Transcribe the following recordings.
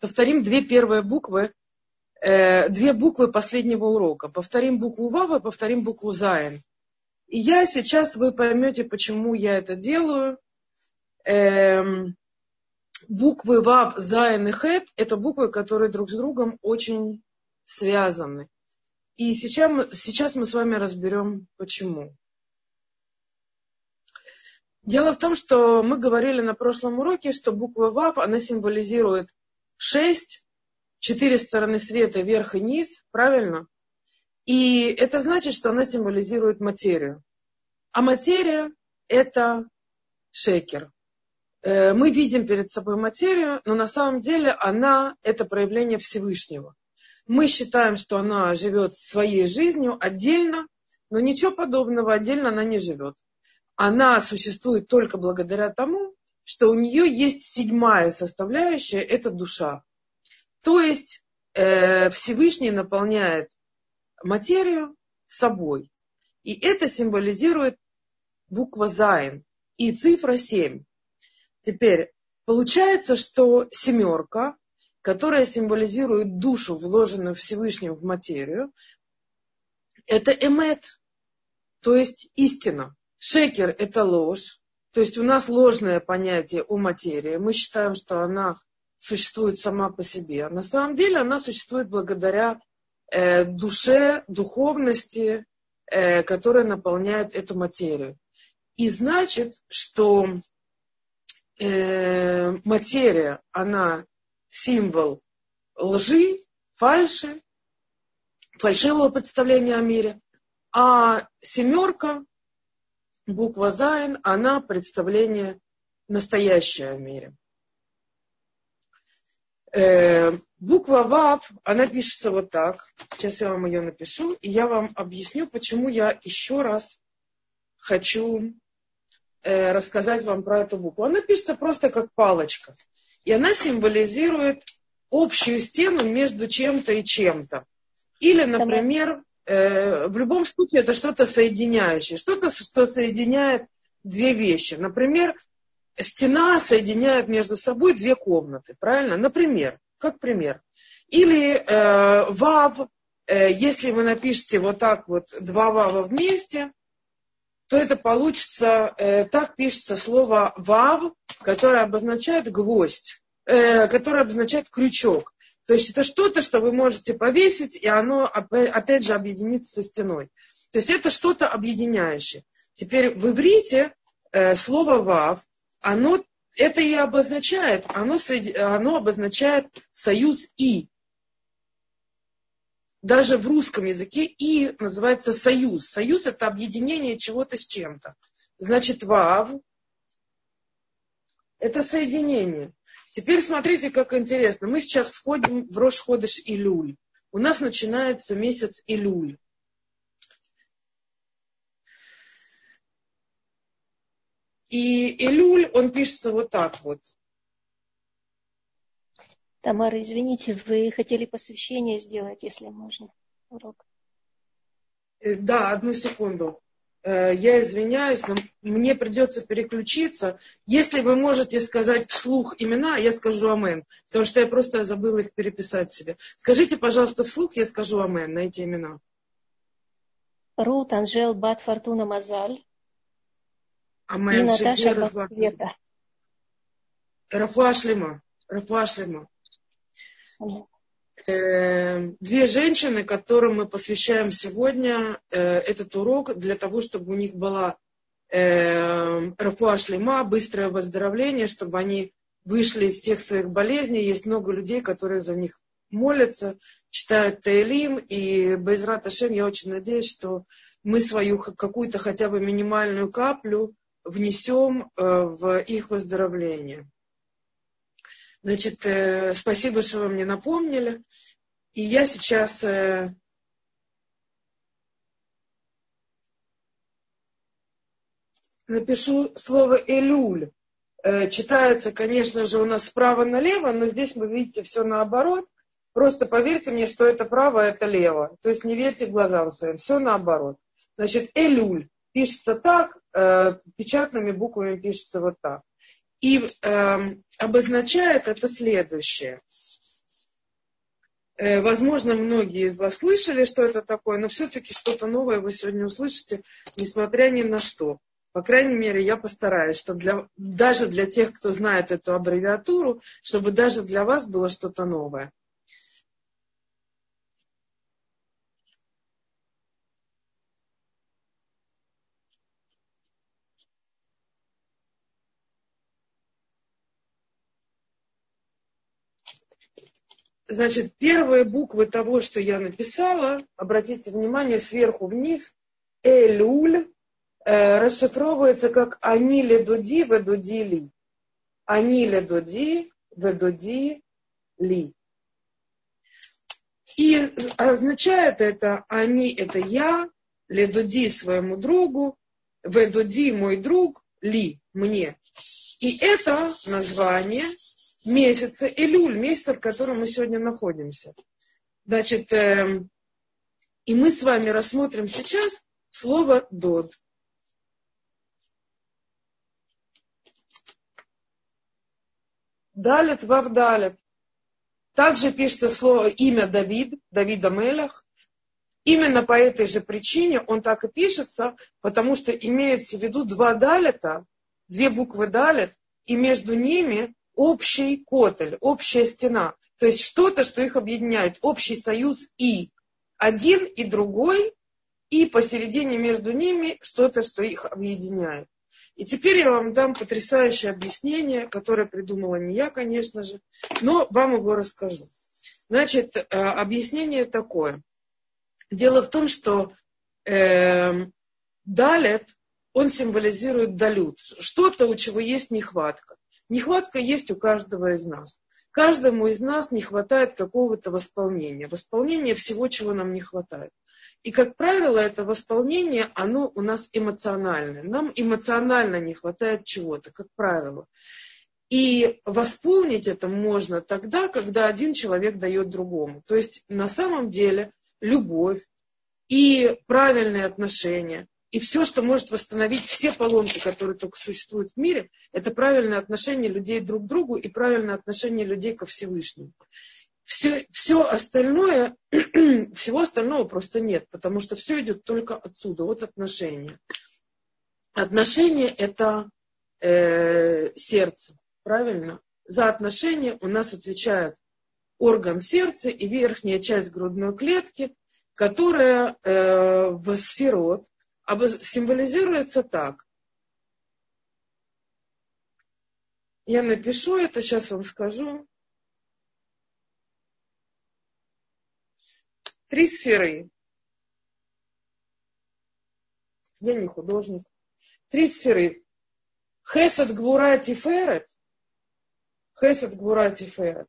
повторим две первые буквы, э, две буквы последнего урока. Повторим букву Вав, повторим букву Зайн. И я сейчас, вы поймете, почему я это делаю. Эм, буквы Вав, Зайн и Хет – это буквы, которые друг с другом очень связаны. И сейчас, сейчас мы с вами разберем, почему. Дело в том, что мы говорили на прошлом уроке, что буква ВАВ, она символизирует шесть, четыре стороны света, верх и низ, правильно? И это значит, что она символизирует материю. А материя – это шекер. Э, мы видим перед собой материю, но на самом деле она – это проявление Всевышнего. Мы считаем, что она живет своей жизнью отдельно, но ничего подобного отдельно она не живет. Она существует только благодаря тому, что у нее есть седьмая составляющая, это душа. То есть э, Всевышний наполняет материю собой. И это символизирует буква Зайн и цифра 7. Теперь получается, что семерка которая символизирует душу, вложенную Всевышним в материю, это эмет, то есть истина. Шекер – это ложь, то есть у нас ложное понятие о материи. Мы считаем, что она существует сама по себе. А на самом деле она существует благодаря э, душе, духовности, э, которая наполняет эту материю. И значит, что э, материя, она символ лжи, фальши, фальшивого представления о мире. А семерка, буква Зайн, она представление настоящее о мире. Э, буква Вав, она пишется вот так. Сейчас я вам ее напишу, и я вам объясню, почему я еще раз хочу э, рассказать вам про эту букву. Она пишется просто как палочка. И она символизирует общую стену между чем-то и чем-то. Или, например, в любом случае это что-то соединяющее, что-то, что соединяет две вещи. Например, стена соединяет между собой две комнаты, правильно? Например, как пример. Или э, вав, э, если вы напишете вот так вот два вава вместе, то это получится, э, так пишется слово вав, которое обозначает гвоздь, э, которое обозначает крючок. То есть это что-то, что вы можете повесить, и оно опять же объединится со стеной. То есть это что-то объединяющее. Теперь в иврите э, слово вав, оно это и обозначает, оно, оно обозначает союз и даже в русском языке и называется союз. Союз это объединение чего-то с чем-то. Значит, вав это соединение. Теперь смотрите, как интересно. Мы сейчас входим в Рош-Ходыш Илюль. У нас начинается месяц Илюль. И Илюль, он пишется вот так вот. Тамара, извините, вы хотели посвящение сделать, если можно, урок. Э, да, одну секунду. Э, я извиняюсь, но мне придется переключиться. Если вы можете сказать вслух имена, я скажу амен, потому что я просто забыла их переписать себе. Скажите, пожалуйста, вслух, я скажу амен на эти имена. Рут, Анжел, Бат, Фортуна, Мазаль. Амен. И Наташа Басвета. Рафуа Шлема. Рафуа Шлема. Э, две женщины, которым мы посвящаем сегодня э, этот урок для того, чтобы у них была э, рафуа шлема, быстрое выздоровление, чтобы они вышли из всех своих болезней. Есть много людей, которые за них молятся, читают Таилим. И Байзрат Ашем, я очень надеюсь, что мы свою какую-то хотя бы минимальную каплю внесем в их выздоровление. Значит, э, спасибо, что вы мне напомнили. И я сейчас э, напишу слово Элюль. Э, читается, конечно же, у нас справа налево, но здесь вы видите все наоборот. Просто поверьте мне, что это право, это лево. То есть не верьте глазам своим, все наоборот. Значит, Элюль пишется так, э, печатными буквами пишется вот так. И э, обозначает это следующее. Э, возможно, многие из вас слышали, что это такое, но все-таки что-то новое вы сегодня услышите, несмотря ни на что. По крайней мере, я постараюсь, чтобы для, даже для тех, кто знает эту аббревиатуру, чтобы даже для вас было что-то новое. Значит, первые буквы того, что я написала, обратите внимание, сверху вниз, Элюль э, расшифровывается как Они ледуди ведуди ли. Они ледуди ведуди ли. И означает это они это я, ледуди своему другу, ведуди мой друг, ли мне. И это название месяца Илюль, месяца, в котором мы сегодня находимся. Значит, э, и мы с вами рассмотрим сейчас слово «дод». Далит вавдалит. Также пишется слово имя Давид, Давида Мелях. Именно по этой же причине он так и пишется, потому что имеется в виду два далита, две буквы далит, и между ними общий котель, общая стена. То есть что-то, что их объединяет, общий союз и. Один и другой, и посередине между ними что-то, что их объединяет. И теперь я вам дам потрясающее объяснение, которое придумала не я, конечно же, но вам его расскажу. Значит, э, объяснение такое. Дело в том, что э, Далет, он символизирует далют, что-то, у чего есть нехватка. Нехватка есть у каждого из нас. Каждому из нас не хватает какого-то восполнения. Восполнение всего, чего нам не хватает. И, как правило, это восполнение, оно у нас эмоциональное. Нам эмоционально не хватает чего-то, как правило. И восполнить это можно тогда, когда один человек дает другому. То есть на самом деле любовь и правильные отношения, и все, что может восстановить все поломки, которые только существуют в мире, это правильное отношение людей друг к другу и правильное отношение людей ко Всевышнему. Все, все остальное, всего остального просто нет, потому что все идет только отсюда, от отношения. Отношения это э, сердце, правильно? За отношения у нас отвечает орган сердца и верхняя часть грудной клетки, которая э, в сферот символизируется так. Я напишу это, сейчас вам скажу. Три сферы. Я не художник. Три сферы. Хесед Гвура Тиферет. Хесед Гвура Тиферет.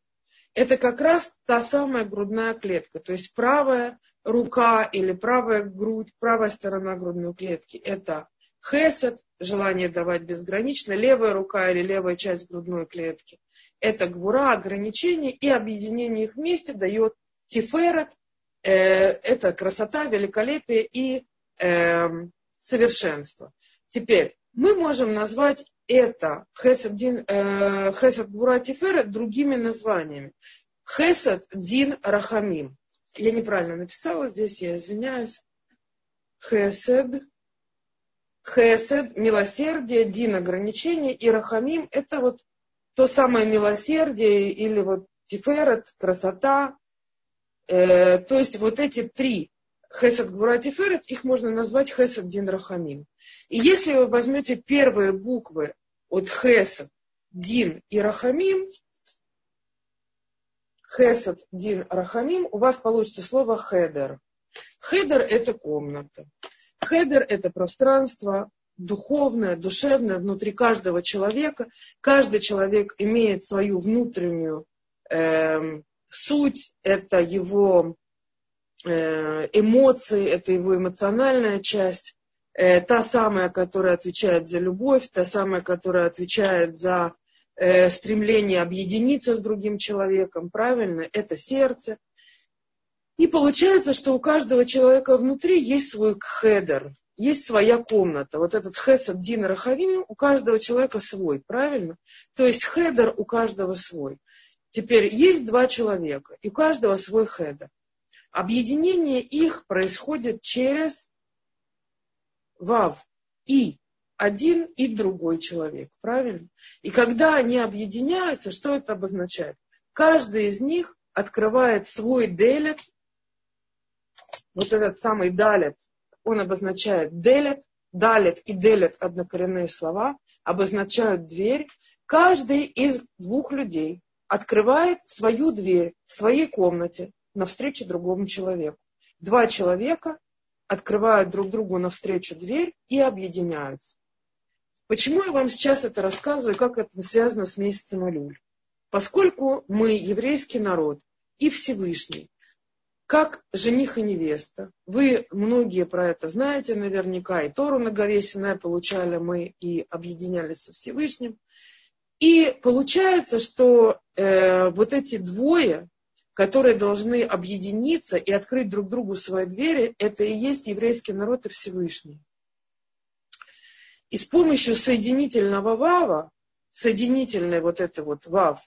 Это как раз та самая грудная клетка. То есть правая рука или правая грудь, правая сторона грудной клетки – это хесед, желание давать безгранично, левая рука или левая часть грудной клетки – это гвура, ограничение, и объединение их вместе дает тиферет, э, это красота, великолепие и э, совершенство. Теперь, мы можем назвать это хесед, дин, э, хесед гвура тиферет другими названиями. Хесед дин рахамим. Я неправильно написала здесь, я извиняюсь. Хесед. Хесед, милосердие, дин, ограничение, и рахамим – это вот то самое милосердие или вот тиферет, красота. Э, то есть вот эти три Хесед, Гвура, Тиферет, их можно назвать Хесед, Дин, Рахамим. И если вы возьмете первые буквы от Хесед, Дин и Рахамим, Хесед, Дин, Рахамим, у вас получится слово хедер. Хедер – это комната. Хедер – это пространство духовное, душевное внутри каждого человека. Каждый человек имеет свою внутреннюю э, суть, это его эмоции, это его эмоциональная часть, э, та самая, которая отвечает за любовь, та самая, которая отвечает за э, стремление объединиться с другим человеком, правильно, это сердце. И получается, что у каждого человека внутри есть свой хедер, есть своя комната. Вот этот хесед, дин, рахавим, у каждого человека свой, правильно? То есть חדר у каждого свой. Теперь есть два человека, и у каждого свой חדר. Объединение их происходит через вав и один и другой человек, правильно? И когда они объединяются, что это обозначает? Каждый из них открывает свой דלת, вот этот самый далет, он обозначает דלת, далет и делет однокоренные слова, обозначают дверь. Каждый из двух людей открывает свою дверь в своей комнате навстречу другому человеку. Два человека открывают друг другу навстречу дверь и объединяются. Почему я вам сейчас это рассказываю, как это связано с месяцем Алюль? Поскольку мы еврейский народ и Всевышний, как жених и невеста, вы многие про это знаете наверняка, и Тору на горе Синай получали мы и объединялись со Всевышним. И получается, что э, вот эти двое, которые должны объединиться и открыть друг другу свои двери, это и есть еврейский народ и Всевышний. И с помощью соединительного вава, соединительной вот это вот вав,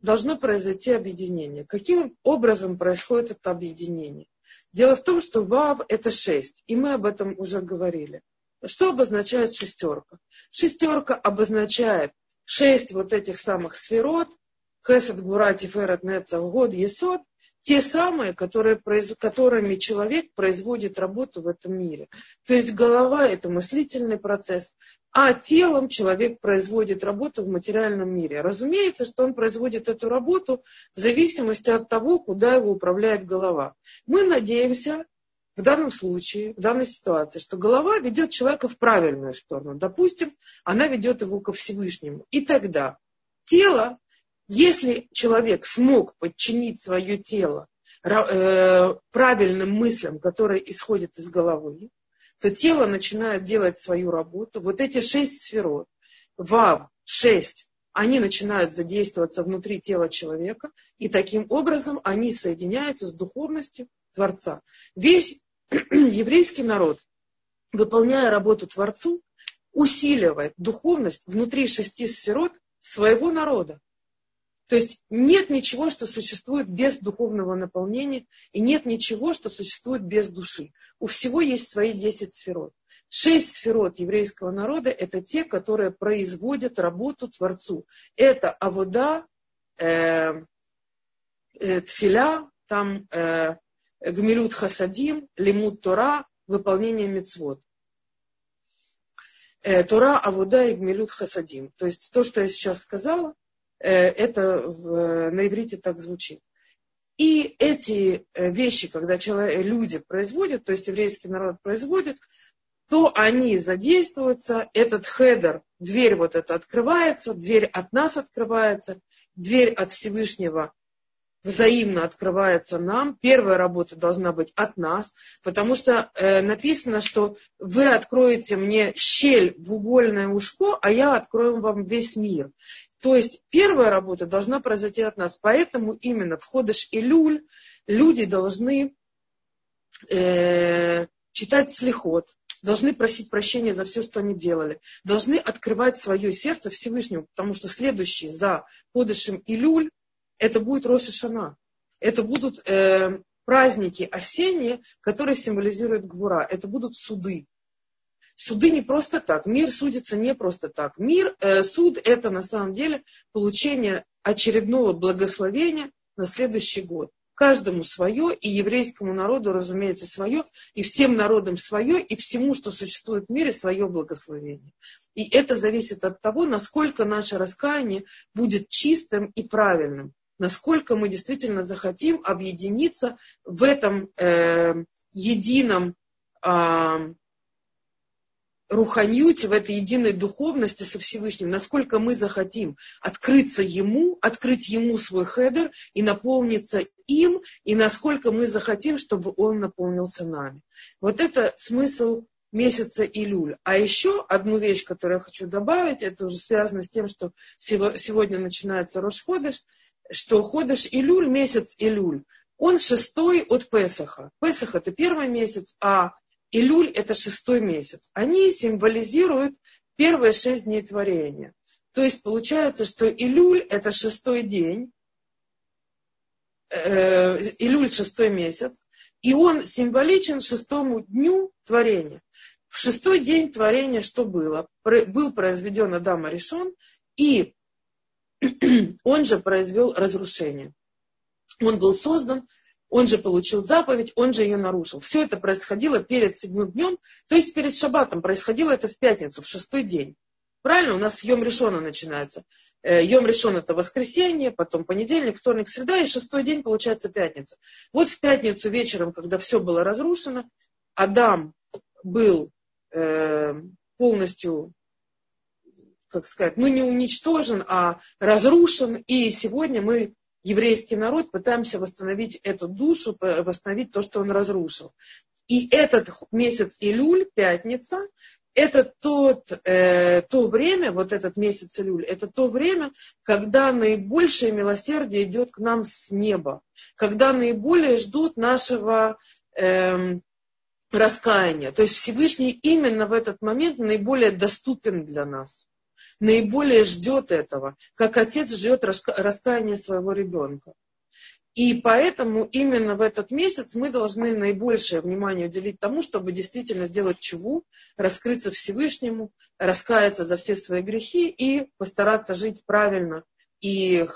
должно произойти объединение. Каким образом происходит это объединение? Дело в том, что вав это шесть, и мы об этом уже говорили. Что обозначает шестерка? Шестерка обозначает шесть вот этих самых сферот, хесед, гура, тиферет, нецах, год, есот, те самые, которые, которыми человек производит работу в этом мире. То есть голова – это мыслительный процесс, а телом человек производит работу в материальном мире. Разумеется, что он производит эту работу в зависимости от того, куда его управляет голова. Мы надеемся, в данном случае, в данной ситуации, что голова ведет человека в правильную сторону. Допустим, она ведет его ко Всевышнему. И тогда тело если человек смог подчинить свое тело э, правильным мыслям, которые исходят из головы, то тело начинает делать свою работу. Вот эти шесть сферот, вав, шесть, они начинают задействоваться внутри тела человека, и таким образом они соединяются с духовностью Творца. Весь еврейский народ, выполняя работу Творцу, усиливает духовность внутри шести сферот своего народа. То есть нет ничего, что существует без духовного наполнения, и нет ничего, что существует без души. У всего есть свои десять сферот. Шесть сферот еврейского народа – это те, которые производят работу Творцу. Это Авода, э, э, Тфиля, там э, Гмилют Хасадим, Лимут Тора, выполнение мецвод. Э, Тора, Авода и Гмилют Хасадим. То есть то, что я сейчас сказала, это в, на иврите так звучит. И эти э, вещи, когда человек, люди производят, то есть еврейский народ производит, то они задействуются, этот хедер, дверь вот эта открывается, дверь от нас открывается, дверь от Всевышнего взаимно открывается нам. Первая работа должна быть от нас, потому что э, написано, что вы откроете мне щель в угольное ушко, а я открою вам весь мир. То есть первая работа должна произойти от нас. Поэтому именно в Ходыш и Люль люди должны э, читать слихот, должны просить прощения за все, что они делали, должны открывать свое сердце Всевышнему, потому что следующий за Ходышем и Люль это будет Роша Шана. Это будут э, праздники осенние, которые символизируют Гвура. Это будут суды. Суды не просто так. Мир судится не просто так. Мир, э, суд это на самом деле получение очередного благословения на следующий год. Каждому свое, и еврейскому народу, разумеется, свое, и всем народам свое, и всему, что существует в мире, свое благословение. И это зависит от того, насколько наше раскаяние будет чистым и правильным, насколько мы действительно захотим объединиться в этом э, едином э, руханьюте, в этой единой духовности со Всевышним, насколько мы захотим открыться Ему, открыть Ему свой хедер и наполниться им, и насколько мы захотим, чтобы Он наполнился нами. Вот это смысл месяца Илюль. А еще одну вещь, которую я хочу добавить, это уже связано с тем, что сегодня начинается Рошходыш, что Ходыш Илюль, месяц Илюль, он шестой от Песаха. Песах это первый месяц, а Илюль – это шестой месяц. Они символизируют первые шесть дней творения. То есть получается, что Илюль – это шестой день, э, Илюль – шестой месяц, и он символичен шестому дню творения. В шестой день творения что было? Был произведен Адам Аришон, и он же произвел разрушение. Он был создан, он же получил заповедь, он же ее нарушил. Все это происходило перед седьмым днем, то есть перед шаббатом. Происходило это в пятницу, в шестой день. Правильно? У нас Йом Решона начинается. Э, Йом Решон это воскресенье, потом понедельник, вторник, среда, и шестой день получается пятница. Вот в пятницу вечером, когда все было разрушено, Адам был э, полностью, как сказать, ну не уничтожен, а разрушен. И сегодня мы, еврейский народ, пытаемся восстановить эту душу, восстановить то, что он разрушил. И этот месяц Илюль, пятница, это тот, э, то время, вот этот месяц Илюль, это то время, когда наибольшее милосердие идет к нам с неба, когда наиболее ждут нашего э, раскаяния. То есть Всевышний именно в этот момент наиболее доступен для нас, наиболее ждет этого, как отец ждет раскаяния своего ребенка. И поэтому именно в этот месяц мы должны наибольшее внимание уделить тому, чтобы действительно сделать чего, раскрыться Всевышнему, раскаяться за все свои грехи и постараться жить правильно. И,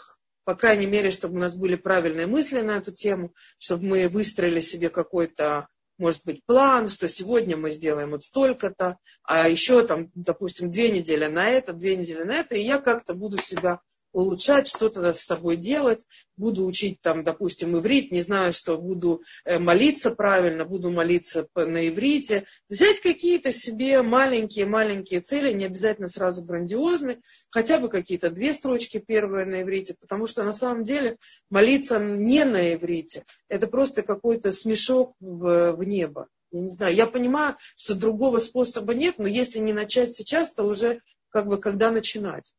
по крайней мере, чтобы у нас были правильные мысли на эту тему, чтобы мы выстроили себе какой-то может быть план, что сегодня мы сделаем вот столько-то, а еще там, допустим, две недели на это, две недели на это, и я как-то буду себя улучшать, что-то с собой делать, буду учить там, допустим, иврит, не знаю, что буду э, молиться правильно, буду молиться на иврите, взять какие-то себе маленькие-маленькие цели, не обязательно сразу грандиозные, хотя бы какие-то две строчки первые на иврите, потому что на самом деле молиться не на иврите, это просто какой-то смешок в, в небо. Я не знаю, я понимаю, что другого способа нет, но если не начать сейчас, то уже как бы когда начинать.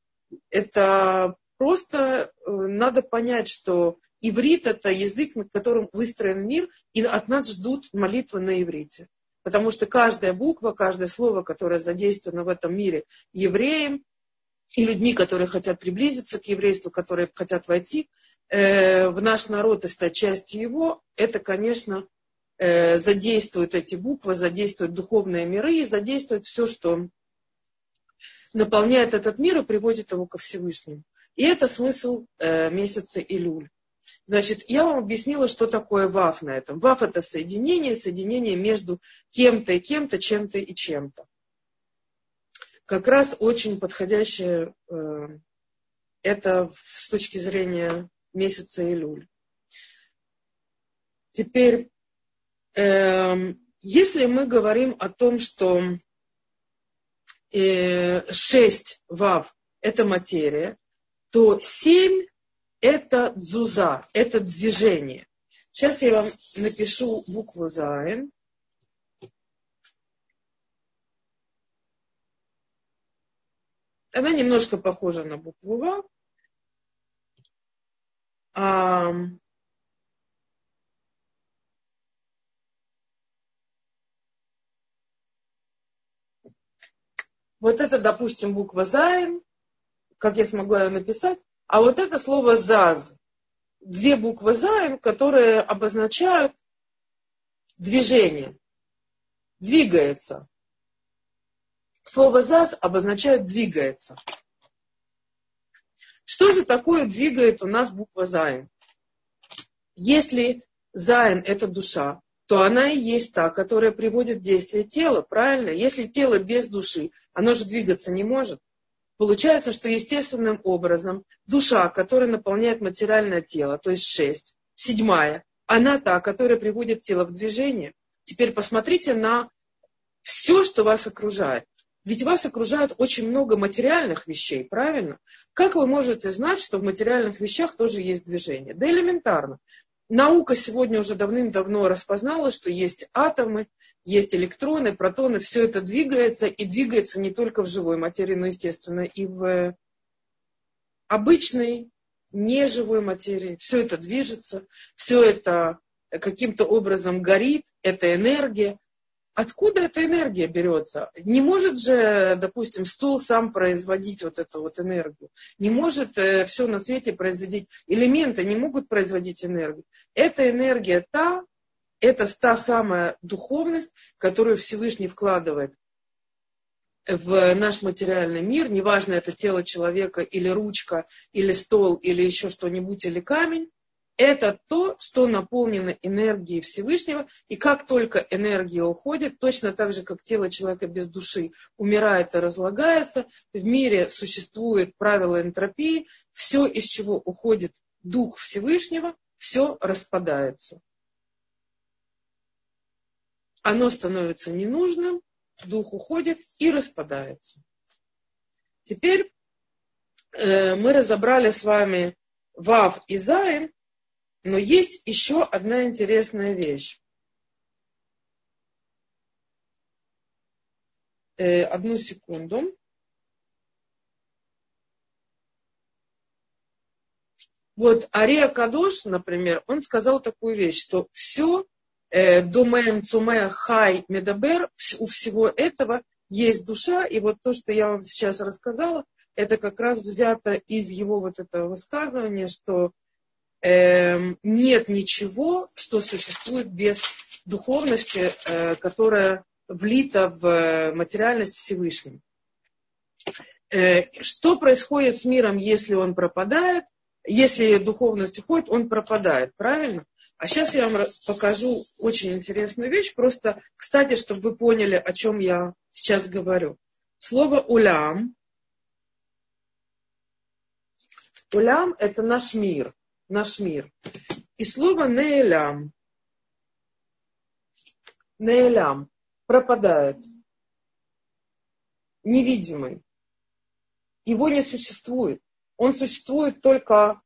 Это Просто э, надо понять, что иврит это язык, на котором выстроен мир, и от нас ждут молитвы на иврите. Потому что каждая буква, каждое слово, которое задействовано в этом мире евреем и людьми, которые хотят приблизиться к еврейству, которые хотят войти э, в наш народ и стать частью его, это, конечно, э, задействует эти буквы, задействует духовные миры и задействует все, что наполняет этот мир и приводит его ко Всевышнему. И это смысл э, месяца Илюль. Значит, я вам объяснила, что такое ВАФ на этом. ВАФ это соединение, соединение между кем-то и кем-то, чем-то и чем-то. Как раз очень подходящее э, это с точки зрения месяца Илюль. Теперь, э, если мы говорим о том, что э, 6 ВАВ это материя, то семь это дзуза, это движение. Сейчас я вам напишу букву Зайн. Она немножко похожа на букву Вав. А, вот это, допустим, буква Зайн как я смогла ее написать. А вот это слово «זז», две буквы «зайн», которые обозначают движение, двигается. Слово «זז» обозначает «двигается». Что же такое двигает у нас буква «зайн»? Если «зайн» – это душа, то она и есть та, которая приводит действие тело, правильно? Если тело без души, оно же двигаться не может. Получается, что естественным образом душа, которая наполняет материальное тело, то есть шесть, седьмая, она та, которая приводит тело в движение. Теперь посмотрите на все, что вас окружает. Ведь вас окружает очень много материальных вещей, правильно? Как вы можете знать, что в материальных вещах тоже есть движение? Да элементарно. Наука сегодня уже давным-давно распознала, что есть атомы, есть электроны, протоны, все это двигается, и двигается не только в живой материи, но, естественно, и в обычной, неживой материи. Все это движется, все это каким-то образом горит, это энергия. Откуда эта энергия берется? Не может же, допустим, стул сам производить вот эту вот энергию. Не может э, все на свете производить. Элементы не могут производить энергию. Эта энергия та, это та самая духовность, которую Всевышний вкладывает в наш материальный мир, неважно это тело человека или ручка, или стол, или еще что-нибудь, или камень, это то, что наполнено энергией Всевышнего, и как только энергия уходит, точно так же, как тело человека без души умирает и разлагается, в мире существует правило энтропии, все, из чего уходит Дух Всевышнего, все распадается. Оно становится ненужным, дух уходит и распадается. Теперь э, мы разобрали с вами Вав и Зайн, но есть еще одна интересная вещь. Э, одну секунду. Вот Ария Кадош, например, он сказал такую вещь, что все Э, Думем, Цуме, Хай, Медабер, у всего этого есть душа, и вот то, что я вам сейчас рассказала, это как раз взято из его вот этого высказывания, что нет ничего, что существует без духовности, э, которая влита в материальность Всевышнего. Э, что происходит с миром, если он пропадает? Если духовность уходит, он пропадает, правильно? А сейчас я вам покажу очень интересную вещь, просто, кстати, чтобы вы поняли, о чем я сейчас говорю. Слово улям. Улям – это наш мир, наш мир. И слово неэлям. Неэлям пропадает. Невидимый. Его не существует. Он существует только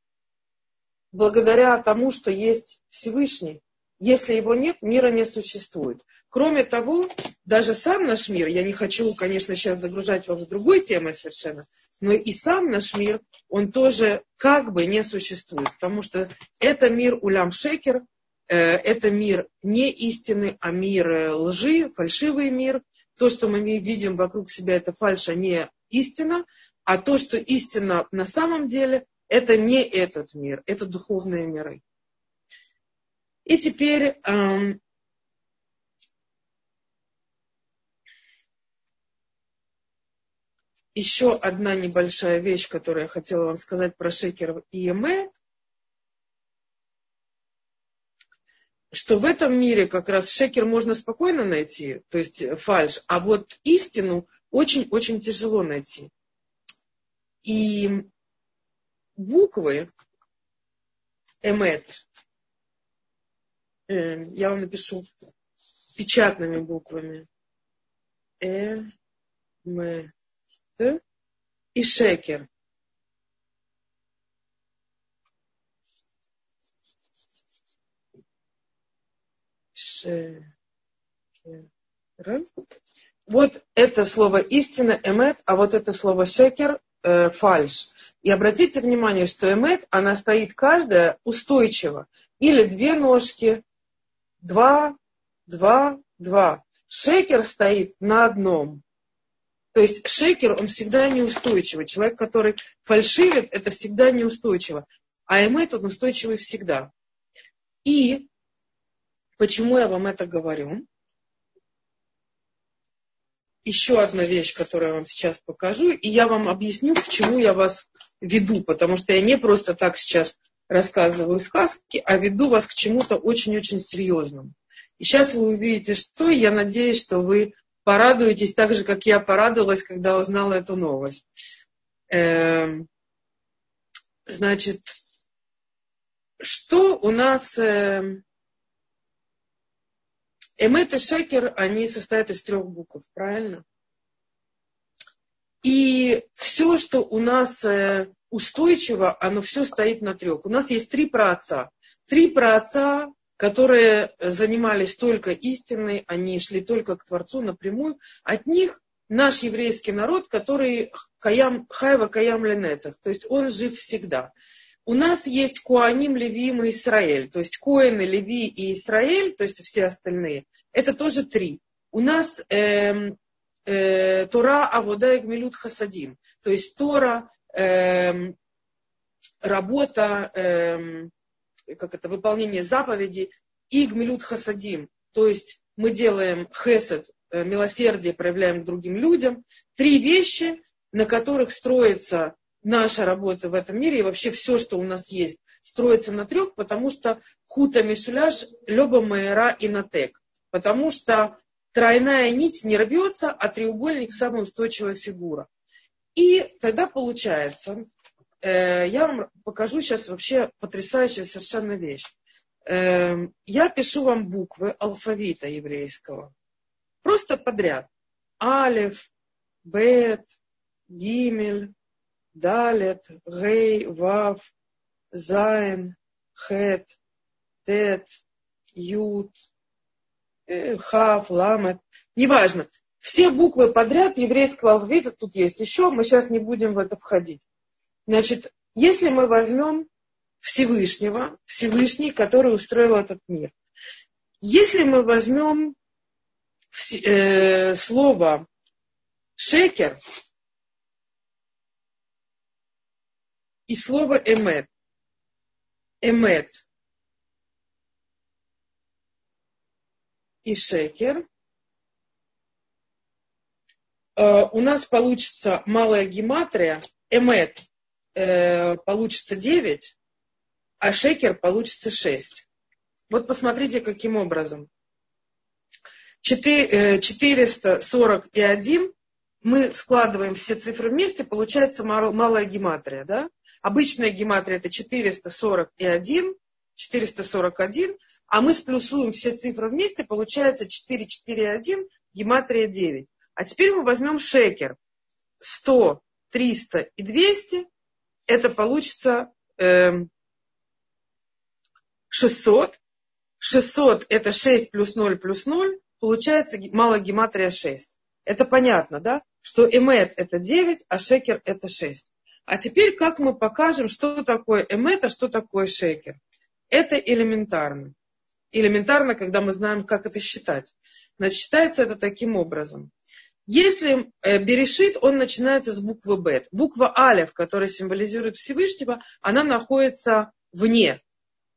благодаря тому, что есть Всевышний. Если его нет, мира не существует. Кроме того, даже сам наш мир, я не хочу, конечно, сейчас загружать вас в другой темой совершенно, но и сам наш мир, он тоже как бы не существует, потому что это мир улям шекер, э, это мир не истины, а мир э, лжи, фальшивый мир. То, что мы видим вокруг себя, это фальша, не истина, а то, что истина на самом деле, это не этот мир, это духовные миры. И теперь эм, еще одна небольшая вещь, которую я хотела вам сказать про шекер и эмет, что в этом мире как раз шекер можно спокойно найти, то есть фальш, а вот истину очень-очень тяжело найти. И буквы эмет, э, я вам напишу печатными буквами, э, т и шекер. Шекер. Вот это слово истина, эмет, а вот это слово шекер, э, фальш. И обратите внимание, что эмет, она стоит каждая устойчиво. Или две ножки, два, два, два. Шекер стоит на одном. То есть шекер, он всегда неустойчивый. Человек, который фальшивит, это всегда неустойчиво. А эмет, он устойчивый всегда. И почему я вам это говорю? еще одна вещь, которую я вам сейчас покажу, и я вам объясню, к чему я вас веду, потому что я не просто так сейчас рассказываю сказки, а веду вас к чему-то очень-очень серьезному. И сейчас вы увидите, что, я надеюсь, что вы порадуетесь так же, как я порадовалась, когда узнала эту новость. Эм, значит, что у нас эм, Эмет и шекер, они состоят из трех букв, правильно? И все, что у нас э, устойчиво, оно все стоит на трех. У нас есть три праотца. Три праотца, которые занимались только истиной, они шли только к Творцу напрямую. От них наш еврейский народ, который каям, хайва каям ленецах, то есть он жив всегда. У нас есть Куаним, Левиим и Израиль. То есть Коины, Леви и Израиль, то есть все остальные, это тоже три. у нас э, э, Тора Авода и Гмилют Хасадим. То есть Тора, э, работа, э, как это, выполнение заповедей и Гмилют Хасадим. То есть мы делаем хесед, э, милосердие проявляем к другим людям. Три вещи, на которых строится наша работа в этом мире и вообще все, что у нас есть, строится на трех, потому что хута мишуляж, леба майера и натек. Потому что тройная нить не рвется, а треугольник самая устойчивая фигура. И тогда получается, я вам покажу сейчас вообще потрясающая совершенно вещь. Э, я пишу вам буквы алфавита еврейского. Просто подряд. Алев, Бет, Гимель, Далет, Гей, Вав, Зайн, Хет, Тет, Ют, э, Хав, Ламет. Неважно. Все буквы подряд еврейского алфавита тут есть еще, мы сейчас не будем в это входить. Значит, если мы возьмем Всевышнего, Всевышний, который устроил этот мир. Если мы возьмем э, слово шекер и слово эмет, эмет и шекер, э, у нас получится малая гематрия, эмет э, получится 9, а шекер получится 6. Вот посмотрите, каким образом. 441 э, мы складываем все цифры вместе, получается малая гематрия. Да? Обычная гематрия это 441, 441, а мы сплюсуем все цифры вместе, получается 441, гематрия 9. А теперь мы возьмем шекер. 100, 300 и 200, это получится э, 600. 600 это 6 плюс 0 плюс 0, получается малая гематрия 6. Это понятно, да? Что эмет это 9, а шекер это 6. А теперь как мы покажем, что такое эмет, а что такое шекер? Это элементарно. Элементарно, когда мы знаем, как это считать. Значит, считается это таким образом. Если э, Берешит, он начинается с буквы Б. Буква Алев, которая символизирует Всевышнего, она находится вне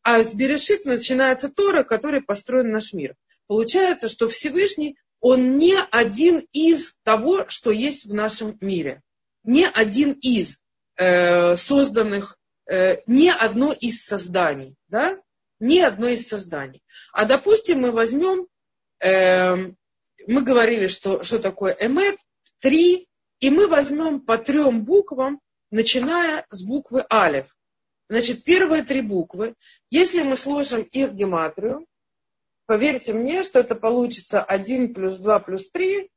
а с Берешит начинается Тора, который построен наш мир. Получается, что Всевышний, он не один из того, что есть в нашем мире. Не один из э, созданных, э, не одно из созданий. Да? Не одно из созданий. А допустим, мы возьмем, э, мы говорили, что, что такое эмет, три, и мы возьмем по трем буквам, начиная с буквы алев. Значит, первые три буквы, если мы сложим их гематрию, поверьте мне, что это получится 1 плюс 2 плюс 3,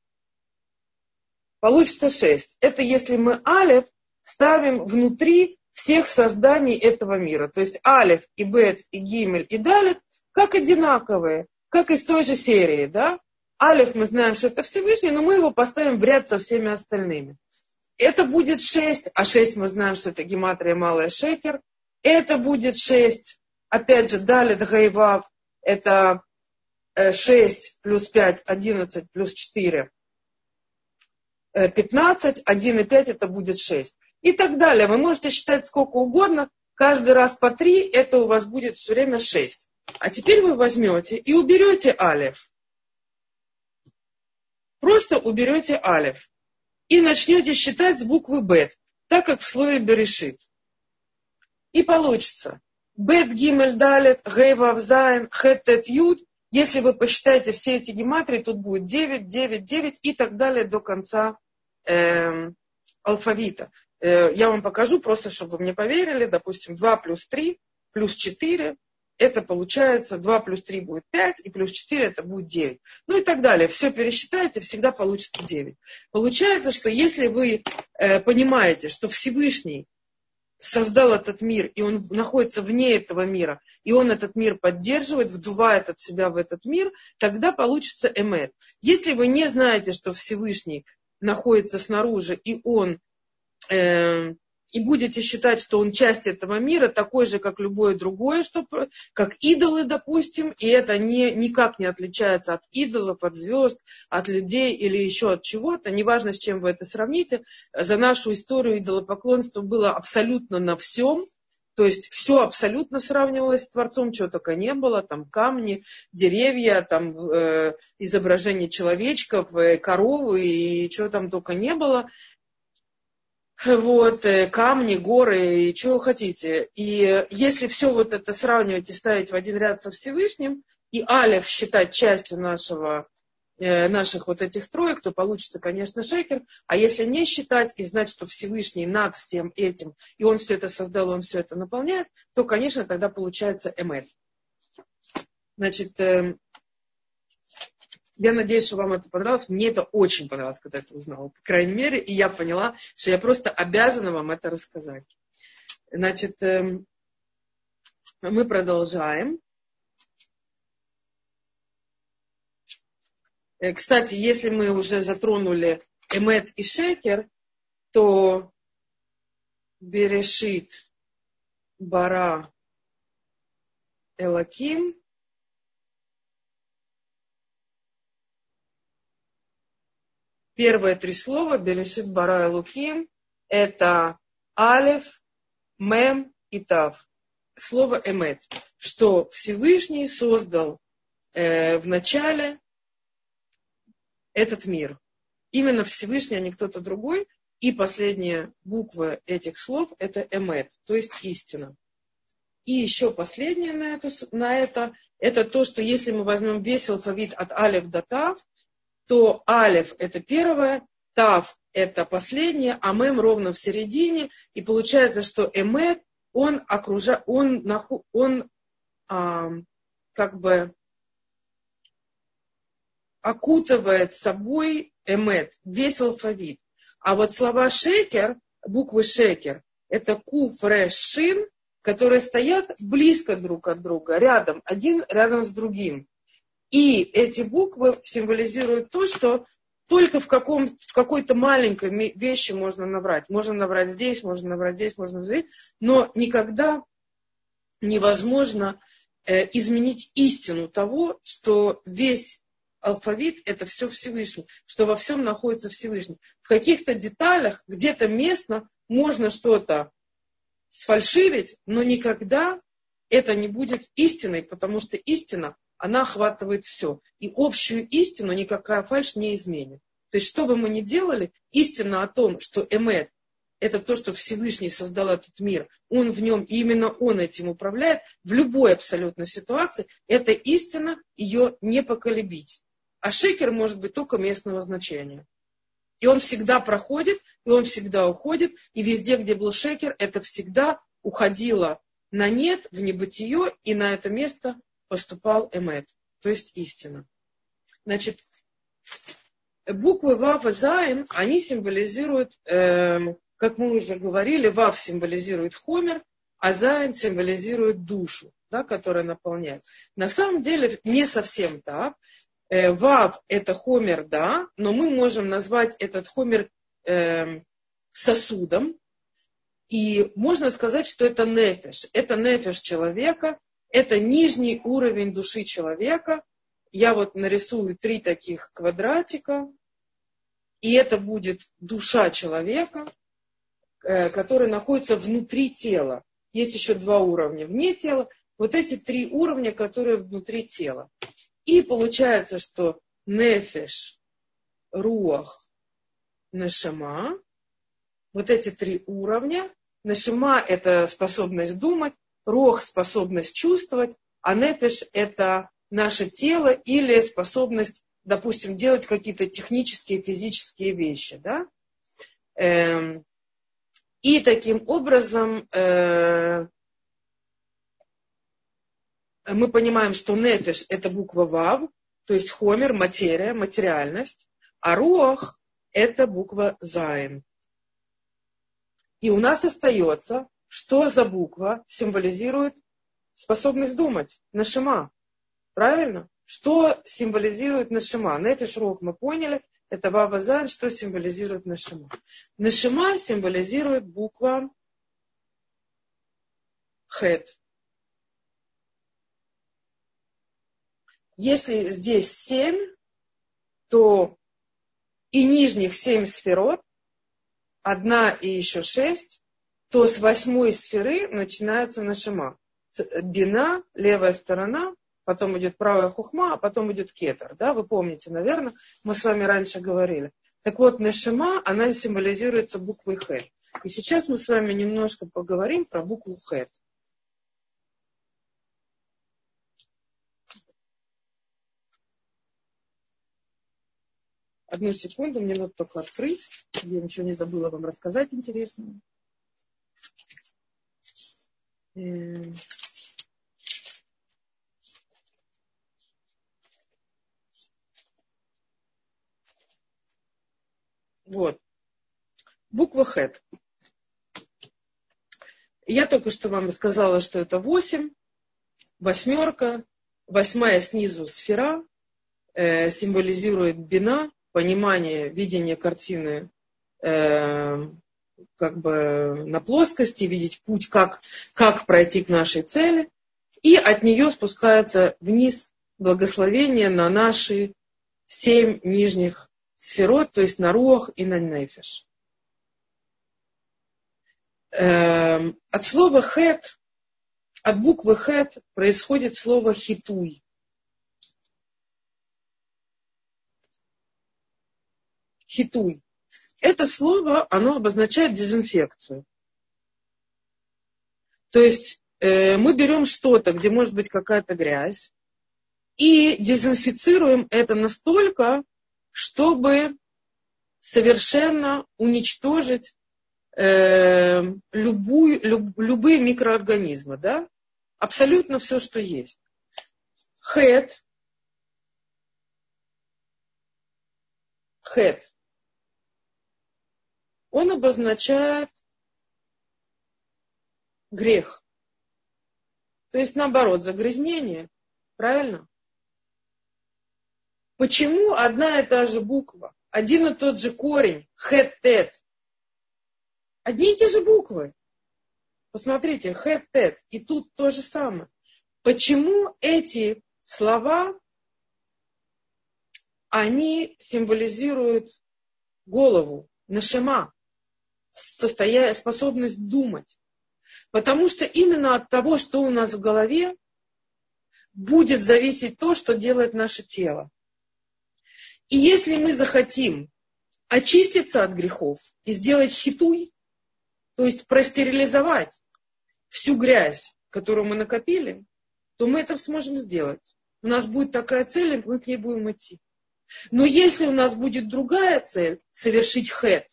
получится 6. Это если мы алев ставим внутри всех созданий этого мира. То есть алев и бет и гимель и далит как одинаковые, как из той же серии. Да? Алев мы знаем, что это Всевышний, но мы его поставим в ряд со всеми остальными. Это будет 6, а 6 мы знаем, что это гематрия малая шекер. Это будет 6. Опять же, далит гайвав. Это 6 э, плюс 5, 11 плюс 4, 15. 1 и 5 это будет 6. И так далее. Вы можете считать сколько угодно. Каждый раз по 3, это у вас будет все время 6. А теперь вы возьмете и уберете алев. Просто уберете алев. И начнете считать с буквы бет, так как в слове берешит. И получится. Бет гимель далет, гей вавзайн, хет тет. Если вы посчитаете все эти гематрии, тут будет 9, 9, 9 и так далее до конца э, алфавита. Э, я вам покажу, просто чтобы вы мне поверили. Допустим, 2 плюс 3 плюс 4 это получается 2 плюс 3 будет 5, и плюс 4 это будет 9. Ну и так далее. Все пересчитаете, всегда получится 9. Получается, что если вы э, понимаете, что Всевышний создал этот мир, и он находится вне этого мира, и он этот мир поддерживает, вдувает от себя в этот мир, тогда получится эмет. Если вы не знаете, что Всевышний находится снаружи, и он э, и будете считать, что он часть этого мира, такой же, как любое другое, что, как идолы, допустим, и это не, никак не отличается от идолов, от звезд, от людей или еще от чего-то, неважно, с чем вы это сравните, за нашу историю идолопоклонство было абсолютно на всем, то есть все абсолютно сравнивалось с Творцом, чего только не было, там камни, деревья, там э, изображение человечков, э, коровы и чего там только не было вот, э, камни, горы и чего хотите. И если все вот это сравнивать и ставить в один ряд со Всевышним, и Алев считать частью нашего, э, наших вот этих троек, то получится, конечно, шекер. А если не считать и знать, что Всевышний над всем этим, и он все это создал, он все это наполняет, то, конечно, тогда получается эмет. Значит, эм, я надеюсь, что вам это понравилось. Мне это очень понравилось, когда это узнала, по крайней мере. И я поняла, что я просто обязана вам это рассказать. Значит, эм, мы продолжаем. Э, кстати, если мы уже затронули Эмет и Шекер, то Берешит Бара Элаким Первые три слова Берешит Бара и Луким – это Алев, Мем и Тав. Слово Эмет, что Всевышний создал э, в начале этот мир. Именно Всевышний, а не кто-то другой. И последняя буква этих слов – это Эмет, то есть истина. И еще последнее на это, на это, это то, что если мы возьмем весь алфавит от Алев до Тав, то алев это первое, тав это последнее, а мем ровно в середине. И получается, что эмет, он окружает, он, он а, как бы окутывает собой эмет, весь алфавит. А вот слова шекер, буквы шекер, это куф, реш, шин, которые стоят близко друг от друга, рядом, один рядом с другим. И эти буквы символизируют то, что только в, каком, в какой-то маленькой вещи можно наврать. Можно наврать здесь, можно наврать здесь, можно наврать здесь, но никогда невозможно э, изменить истину того, что весь алфавит – это все Всевышний, что во всем находится Всевышний. В каких-то деталях, где-то местно можно что-то сфальшивить, но никогда это не будет истиной, потому что истина она охватывает все. И общую истину никакая фальш не изменит. То есть, что бы мы ни делали, истина о том, что Эмет – это то, что Всевышний создал этот мир, он в нем, и именно он этим управляет, в любой абсолютно ситуации, это истина, ее не поколебить. А шекер может быть только местного значения. И он всегда проходит, и он всегда уходит, и везде, где был шекер, это всегда уходило на нет, в небытие, и на это место поступал אמת, то есть истина. Значит, буквы Вав и Зайн, они символизируют, э, как мы уже говорили, Вав символизирует חומר, а Зайн символизирует душу, да, которая наполняет. На самом деле не совсем так. Э, Вав это חומר, да, но мы можем назвать этот חומר э, сосудом, и можно сказать, что это нефеш. Это нефеш человека, это нижний уровень души человека. Я вот нарисую три таких квадратика. И это будет душа человека, э, который находится внутри тела. Есть еще два уровня вне тела. Вот эти три уровня, которые внутри тела. И получается, что нефеш, руах, нашама, вот эти три уровня. Нашима – это способность думать, Рох – способность чувствовать, а нефеш – это наше тело или способность, допустим, делать какие-то технические, физические вещи. Да? Эм, и таким образом э, мы понимаем, что נפש – это буква вав, то есть חומר, материя, материальность, а רוח – это буква зайн. И у нас остается что за буква символизирует способность думать? נשמה. Правильно? Что символизирует נשמה? נפש רוח мы поняли. Это вав и зайн, что символизирует נשמה. נשמה символизирует буква хет. Если здесь семь, то и нижних семь сферот, одна и еще шесть, то с восьмой сферы начинается нашима. Бина, левая сторона, потом идет правая хухма, а потом идет кетер. Да, вы помните, наверное, мы с вами раньше говорили. Так вот, нашима, она символизируется буквой Х. И сейчас мы с вами немножко поговорим про букву Х. Одну секунду, мне надо только открыть. Я ничего не забыла вам рассказать интересного. Вот. Буква Хэт. Я только что вам сказала, что это 8, восьмерка, восьмая снизу сфера, э, символизирует бина, понимание, видение картины э, как бы на плоскости, видеть путь, как, как пройти к нашей цели. И от нее спускается вниз благословение на наши семь нижних сферот, то есть на руах и на нефиш. Эм, от слова хет, от буквы хет происходит слово хитуй. хитуй. Это слово, оно обозначает дезинфекцию. То есть э, мы берем что-то, где может быть какая-то грязь, и дезинфицируем это настолько, чтобы совершенно уничтожить э, любую, люб, любые микроорганизмы, да? Абсолютно все, что есть. Хэт. Хэт он обозначает грех. То есть наоборот, загрязнение. Правильно? Почему одна и та же буква, один и тот же корень, хет-тет, одни и те же буквы. Посмотрите, хет-тет, и тут то же самое. Почему эти слова, они символизируют голову, нашима, состояние, способность думать. Потому что именно от того, что у нас в голове, будет зависеть то, что делает наше тело. И если мы захотим очиститься от грехов и сделать хитуй, то есть простерилизовать всю грязь, которую мы накопили, то мы это сможем сделать. У нас будет такая цель, и мы к ней будем идти. Но если у нас будет другая цель, совершить хет,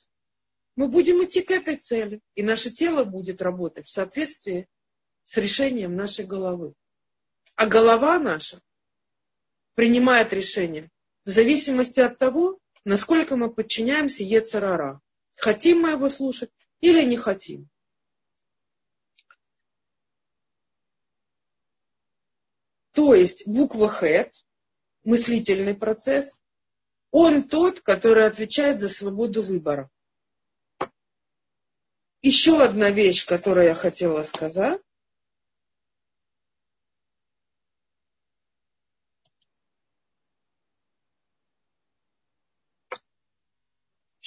мы будем идти к этой цели, и наше тело будет работать в соответствии с решением нашей головы. А голова наша принимает решение в зависимости от того, насколько мы подчиняемся Ецарара. Хотим мы его слушать или не хотим. То есть буква Хэт, мыслительный процесс, он тот, который отвечает за свободу выбора. Еще одна вещь, которую я хотела сказать.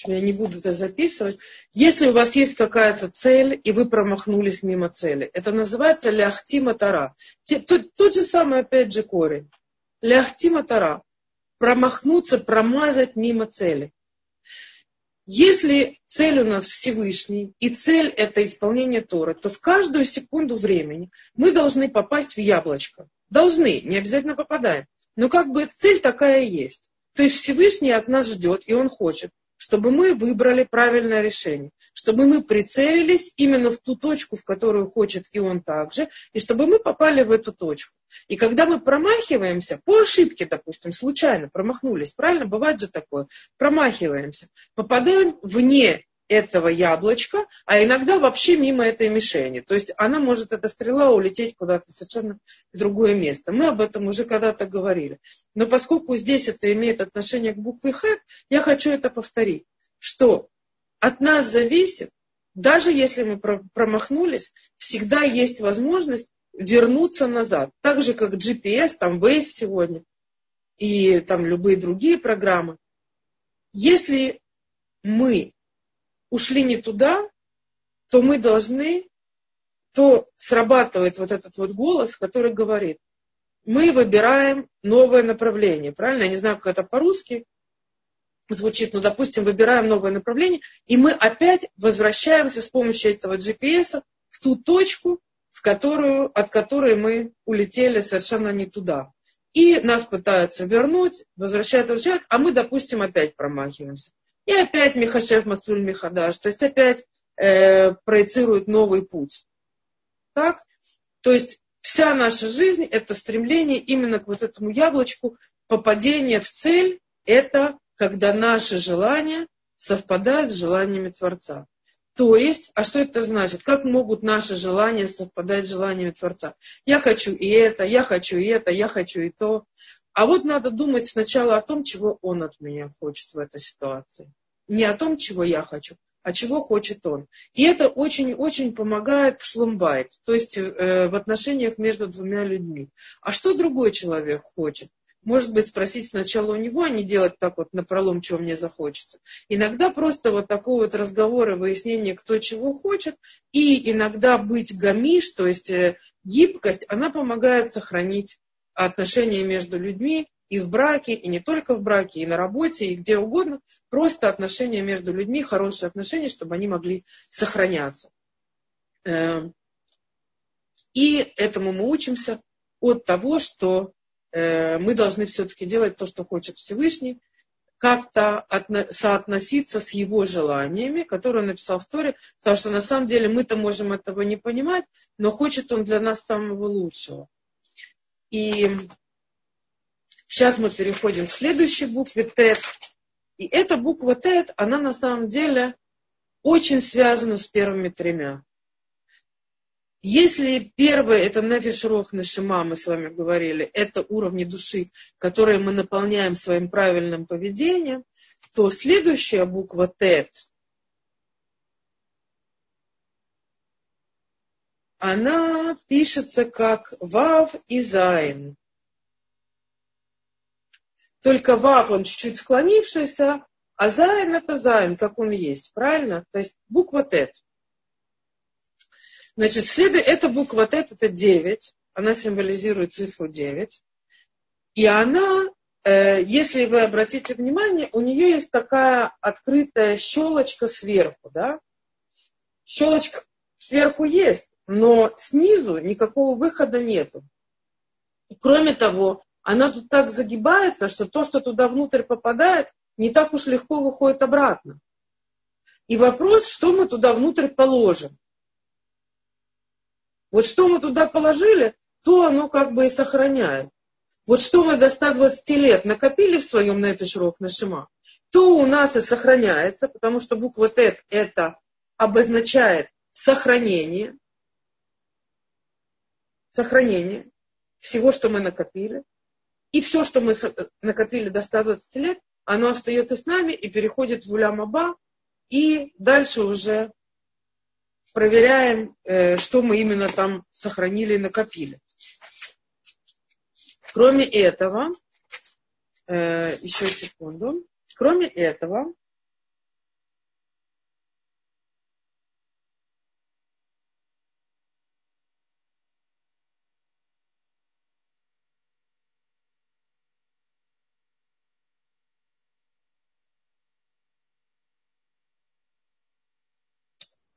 Я не буду это записывать. Если у вас есть какая-то цель, и вы промахнулись мимо цели, это называется ляхтима тара. Тот, тот же самый, опять же, корень. Ляхтима тара. Промахнуться, промазать мимо цели. Если цель у нас Всевышний, и цель это исполнение Торы, то в каждую секунду времени мы должны попасть в яблочко. Должны, не обязательно попадаем. Но как бы цель такая есть. То есть Всевышний от нас ждет, и Он хочет, чтобы мы выбрали правильное решение, чтобы мы прицелились именно в ту точку, в которую хочет и он также, и чтобы мы попали в эту точку. И когда мы промахиваемся, по ошибке, допустим, случайно промахнулись, правильно, бывает же такое, промахиваемся, попадаем вне этого яблочка, а иногда вообще мимо этой мишени. То есть она может, эта стрела, улететь куда-то совершенно в другое место. Мы об этом уже когда-то говорили. Но поскольку здесь это имеет отношение к букве Х, я хочу это повторить, что от нас зависит, даже если мы промахнулись, всегда есть возможность вернуться назад. Так же, как GPS, там Waze сегодня и там любые другие программы. Если мы ушли не туда, то мы должны, то срабатывает вот этот вот голос, который говорит, мы выбираем новое направление. Правильно? Я не знаю, как это по-русски звучит, но, допустим, выбираем новое направление, и мы опять возвращаемся с помощью этого GPS в ту точку, в которую, от которой мы улетели совершенно не туда. И нас пытаются вернуть, возвращают, возвращают, а мы, допустим, опять промахиваемся. И опять Михашев Маслюль Михадаш, то есть опять э, проецирует новый путь. Так? То есть вся наша жизнь – это стремление именно к вот этому яблочку, попадение в цель – это когда наши желания совпадают с желаниями Творца. То есть, а что это значит? Как могут наши желания совпадать с желаниями Творца? Я хочу и это, я хочу и это, я хочу и то. А вот надо думать сначала о том, чего он от меня хочет в этой ситуации. Не о том, чего я хочу, а чего хочет он. И это очень-очень помогает в шлумбайт, то есть э, в отношениях между двумя людьми. А что другой человек хочет? Может быть, спросить сначала у него, а не делать так вот напролом, чего мне захочется. Иногда просто вот такой вот разговор и выяснение, кто чего хочет, и иногда быть гамиш, то есть э, гибкость, она помогает сохранить отношения между людьми и в браке, и не только в браке, и на работе, и где угодно. Просто отношения между людьми, хорошие отношения, чтобы они могли сохраняться. Эм, и этому мы учимся от того, что э, мы должны все-таки делать то, что хочет Всевышний, как-то соотноситься с его желаниями, которые он написал в Торе, потому что на самом деле мы-то можем этого не понимать, но хочет он для нас самого лучшего. И Сейчас мы переходим к следующей букве Т. И эта буква Т, она на самом деле очень связана с первыми тремя. Если первое, это Нефиш Рох Нашима, мы с вами говорили, это уровни души, которые мы наполняем своим правильным поведением, то следующая буква Т, она пишется как Вав и Зайн. Только Вав, он чуть-чуть склонившийся, а Зайн это Зайн, как он есть, правильно? То есть буква Тет. Значит, следует, эта буква Тет это 9, она символизирует цифру 9. И она, э, если вы обратите внимание, у нее есть такая открытая щелочка сверху, да? Щелочка сверху есть, но снизу никакого выхода нету. Кроме того, она тут так загибается, что то, что туда внутрь попадает, не так уж легко выходит обратно. И вопрос, что мы туда внутрь положим. Вот что мы туда положили, то оно как бы и сохраняет. Вот что мы до 120 лет накопили в своем нефишрох нашима, то у нас и сохраняется, потому что буква Т это обозначает сохранение, сохранение всего, что мы накопили. И все, что мы накопили до 120 лет, оно остается с нами и переходит в улямаба, и дальше уже проверяем, э, что мы именно там сохранили и накопили. Кроме этого, э, еще секунду, кроме этого,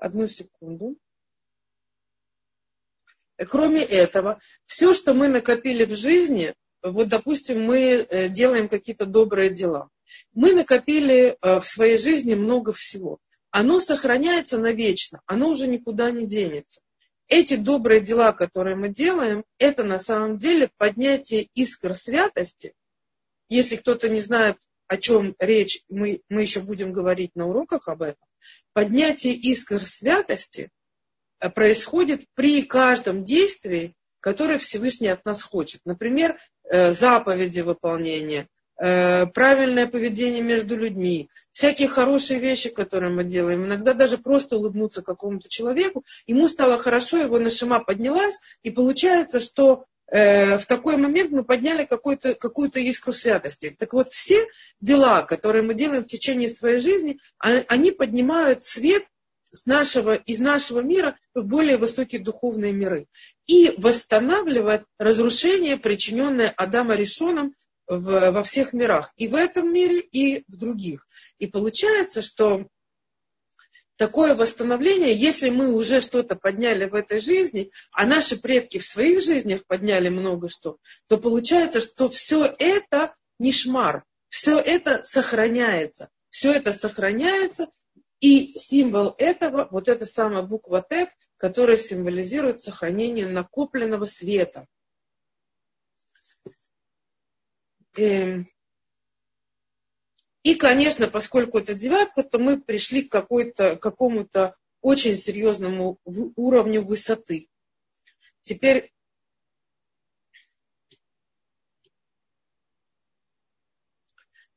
Одну секунду. Кроме этого, все, что мы накопили в жизни, вот, допустим, мы э, делаем какие-то добрые дела. Мы накопили э, в своей жизни много всего. Оно сохраняется навечно, оно уже никуда не денется. Эти добрые дела, которые мы делаем, это на самом деле поднятие искр святости. Если кто-то не знает, о чем речь, мы, мы еще будем говорить на уроках об этом поднятие искр святости э, происходит при каждом действии, которое Всевышний от нас хочет. Например, э, заповеди выполнения, э, правильное поведение между людьми, всякие хорошие вещи, которые мы делаем. Иногда даже просто улыбнуться какому-то человеку, ему стало хорошо, его нашима поднялась, и получается, что в такой момент мы подняли какую-то какую искру святости. Так вот, все дела, которые мы делаем в течение своей жизни, а, они поднимают свет с нашего, из нашего мира в более высокие духовные миры. И восстанавливает разрушение, причиненное Адама Решоном в, во всех мирах. И в этом мире, и в других. И получается, что такое восстановление, если мы уже что-то подняли в этой жизни, а наши предки в своих жизнях подняли много что, то получается, что все это не шмар, все это сохраняется. Все это сохраняется, и символ этого, вот эта самая буква Т, которая символизирует сохранение накопленного света. Эм. И, конечно, поскольку это девятка, то мы пришли к какому-то очень серьезному уровню высоты. Теперь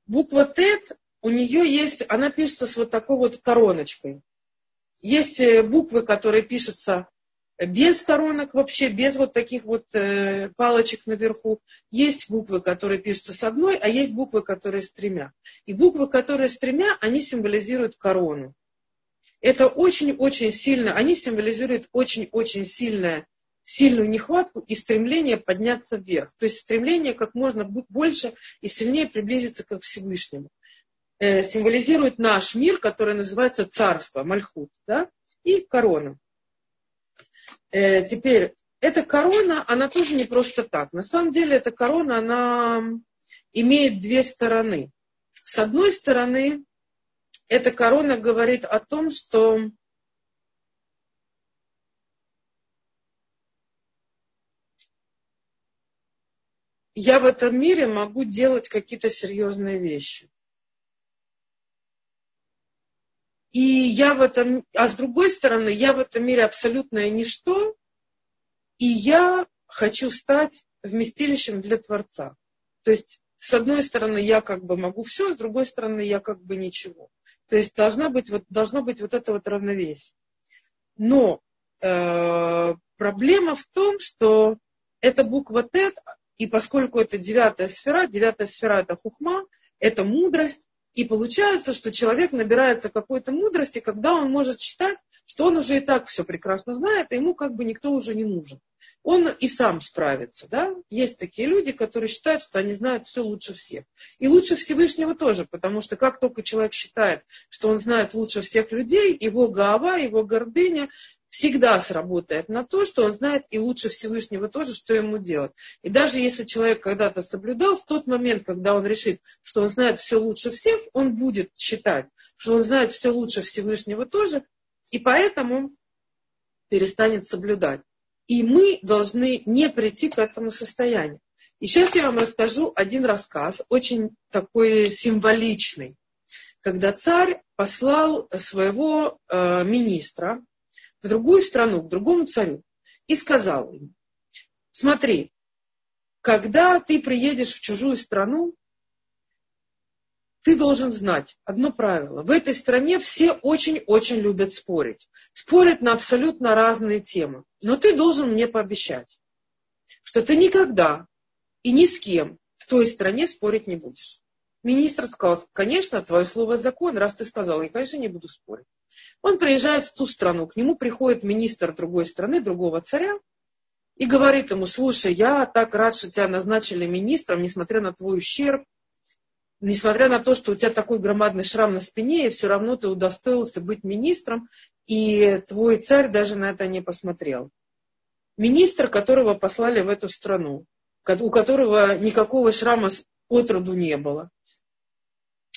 буква Т у нее есть, она пишется с вот такой вот короночкой. Есть э, буквы, которые пишутся без коронок вообще, без вот таких вот э, палочек наверху. Есть буквы, которые пишутся с одной, а есть буквы, которые с тремя. И буквы, которые с тремя, они символизируют корону. Это очень-очень сильно, они символизируют очень-очень сильное, сильную нехватку и стремление подняться вверх. То есть стремление как можно больше и сильнее приблизиться к Всевышнему. Э, символизирует наш мир, который называется царство, мальхут, да, и корона. Э, теперь, эта корона, она тоже не просто так. На самом деле, эта корона, она имеет две стороны. С одной стороны, эта корона говорит о том, что я в этом мире могу делать какие-то серьезные вещи. И я в этом, а с другой стороны, я в этом мире абсолютное ничто, и я хочу стать вместилищем для Творца. То есть, с одной стороны, я как бы могу все, с другой стороны, я как бы ничего. То есть, должна быть, вот, должно быть вот это вот равновесие. Но э, проблема в том, что эта буква Т, и поскольку это девятая сфера, девятая сфера это хухма, это мудрость, и получается, что человек набирается какой-то мудрости, когда он может считать, что он уже и так все прекрасно знает, и ему как бы никто уже не нужен. Он и сам справится. Да? Есть такие люди, которые считают, что они знают все лучше всех. И лучше Всевышнего тоже, потому что как только человек считает, что он знает лучше всех людей, его голова, его гордыня всегда сработает на то, что он знает и лучше Всевышнего тоже, что ему делать. И даже если человек когда-то соблюдал, в тот момент, когда он решит, что он знает все лучше всех, он будет считать, что он знает все лучше Всевышнего тоже, и поэтому перестанет соблюдать. И мы должны не прийти к этому состоянию. И сейчас я вам расскажу один рассказ, очень такой символичный, когда царь послал своего э, министра, в другую страну, к другому царю, и сказал ему, смотри, когда ты приедешь в чужую страну, ты должен знать одно правило. В этой стране все очень-очень любят спорить. Спорят на абсолютно разные темы. Но ты должен мне пообещать, что ты никогда и ни с кем в той стране спорить не будешь. Министр сказал, конечно, твое слово закон, раз ты сказал, я, конечно, не буду спорить. Он приезжает в ту страну, к нему приходит министр другой страны, другого царя, и говорит ему, слушай, я так рад, что тебя назначили министром, несмотря на твой ущерб, несмотря на то, что у тебя такой громадный шрам на спине, и все равно ты удостоился быть министром, и твой царь даже на это не посмотрел. Министр, которого послали в эту страну, у которого никакого шрама от роду не было.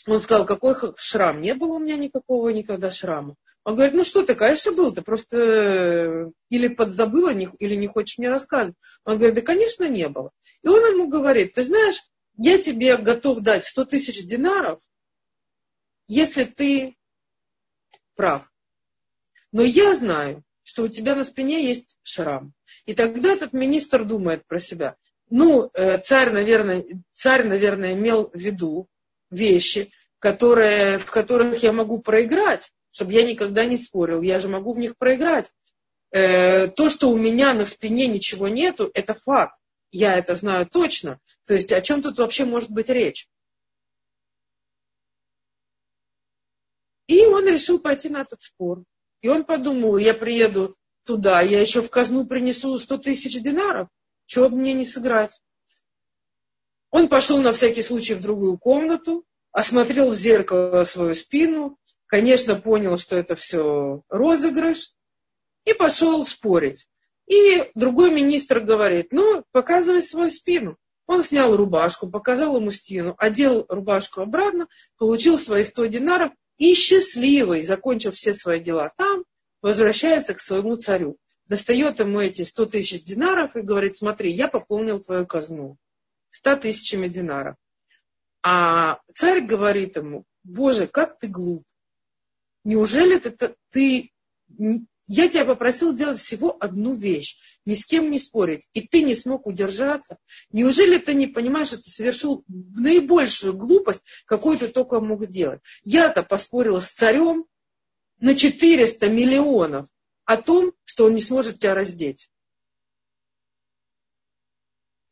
Он сказал, какой шрам? Не было у меня никакого никогда шрама. Он говорит, ну что ты, конечно, был, ты просто э, или подзабыла, или не хочешь мне рассказывать. Он говорит, да, конечно, не было. И он ему говорит, ты знаешь, я тебе готов дать 100 тысяч динаров, если ты прав. Но я знаю, что у тебя на спине есть шрам. И тогда этот министр думает про себя, Ну, э, царь, наверное, царь, наверное, имел в виду вещи, которые, в которых я могу проиграть, чтобы я никогда не спорил. Я же могу в них проиграть. Э, то, что у меня на спине ничего нету, это факт. Я это знаю точно. То есть о чем тут вообще может быть речь? И он решил пойти на этот спор. И он подумал, я приеду туда, я еще в казну принесу 100 тысяч динаров, чего бы мне не сыграть. Он пошел на всякий случай в другую комнату, осмотрел в зеркало свою спину, конечно, понял, что это все розыгрыш, и пошел спорить. И другой министр говорит, ну, показывай свою спину. Он снял рубашку, показал ему спину, одел рубашку обратно, получил свои 100 динаров и счастливый, закончив все свои дела там, возвращается к своему царю. Достает ему эти 100 тысяч динаров и говорит, смотри, я пополнил твою казну 100 тысячами динаров. А царь говорит ему, Боже, как ты глуп. Неужели ты, ты я тебя попросил сделать всего одну вещь, ни с кем не спорить, и ты не смог удержаться. Неужели ты не понимаешь, что ты совершил наибольшую глупость, какую ты только мог сделать? Я-то поспорила с царем на 400 миллионов о том, что он не сможет тебя раздеть.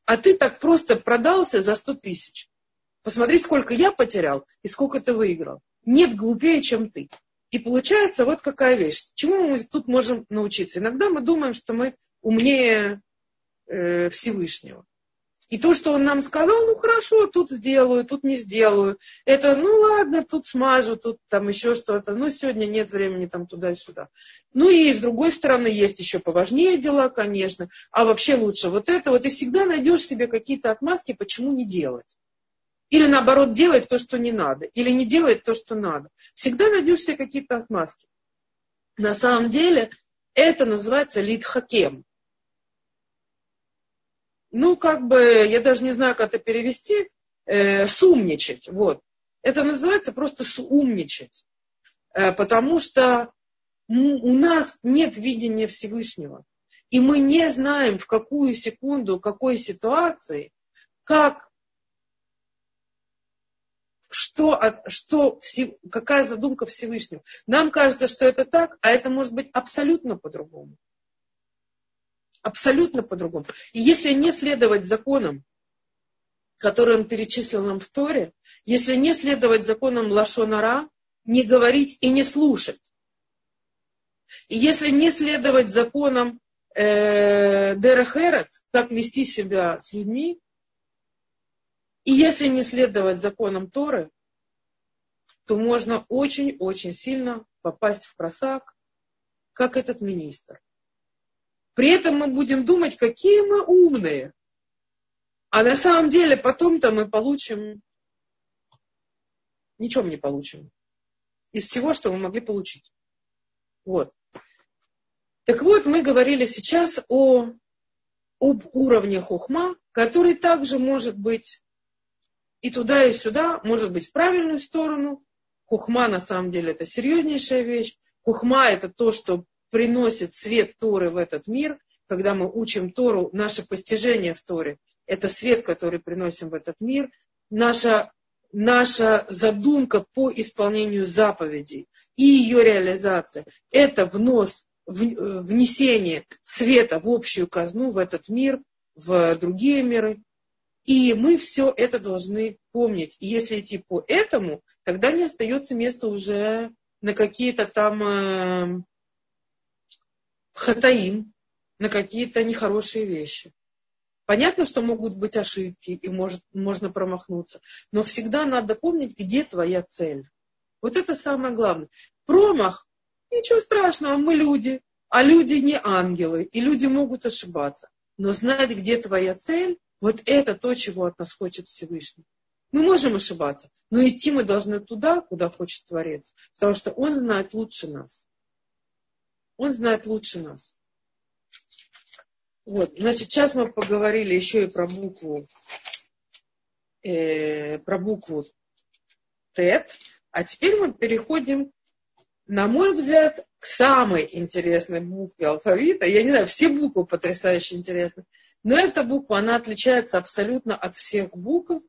А ты так просто продался за 100 тысяч. Посмотри, сколько я потерял и сколько ты выиграл. Нет глупее, чем ты. И получается вот какая вещь. Чему мы тут можем научиться? Иногда мы думаем, что мы умнее э, Всевышнего. И то, что он нам сказал, ну хорошо, тут сделаю, тут не сделаю. Это, ну ладно, тут смажу, тут там еще что-то. Ну сегодня нет времени там туда и сюда. Ну и с другой стороны есть еще поважнее дела, конечно. А вообще лучше вот это. Вот и всегда найдешь себе какие-то отмазки, почему не делать. Или наоборот, делать то, что не надо. Или не делать то, что надо. Всегда найдешь себе какие-то отмазки. На самом деле это называется лидхакем. Ну, как бы, я даже не знаю, как это перевести, э, сумничать. Вот. Это называется просто сумничать. Э, потому что у нас нет видения Всевышнего. И мы не знаем, в какую секунду, какой ситуации, как что, что, какая задумка Всевышнего. Нам кажется, что это так, а это может быть абсолютно по-другому. Абсолютно по-другому. И если не следовать законам, которые он перечислил нам в Торе, если не следовать законам Лашонара, не говорить и не слушать, и если не следовать законам э, Дерехерец, как вести себя с людьми, и если не следовать законам Торы, то можно очень-очень сильно попасть в просак, как этот министр. При этом мы будем думать, какие мы умные. А на самом деле потом-то мы получим, ничего не получим. Из всего, что мы могли получить. Вот. Так вот, мы говорили сейчас о, об уровне хухма, который также может быть и туда, и сюда, может быть, в правильную сторону. Хухма на самом деле это серьезнейшая вещь. Хухма это то, что приносит свет Торы в этот мир. Когда мы учим Тору, наше постижение в Торе – это свет, который приносим в этот мир. Наша, наша задумка по исполнению заповедей и ее реализация – это внос, внесение света в общую казну, в этот мир, в другие миры. И мы все это должны помнить. И если идти по этому, тогда не остается места уже на какие-то там э, хатаим, на какие-то нехорошие вещи. Понятно, что могут быть ошибки и может, можно промахнуться, но всегда надо помнить, где твоя цель. Вот это самое главное. Промах, ничего страшного, мы люди, а люди не ангелы, и люди могут ошибаться. Но знать, где твоя цель, вот это то, чего от нас хочет Всевышний. Мы можем ошибаться, но идти мы должны туда, куда хочет Творец, потому что Он знает лучше нас. Он знает лучше нас. Вот, значит, сейчас мы поговорили еще и про букву, э, про букву ТЭТ, а теперь мы переходим, на мой взгляд, к самой интересной букве алфавита. Я не знаю, все буквы потрясающе интересны. Но эта буква, она отличается абсолютно от всех букв.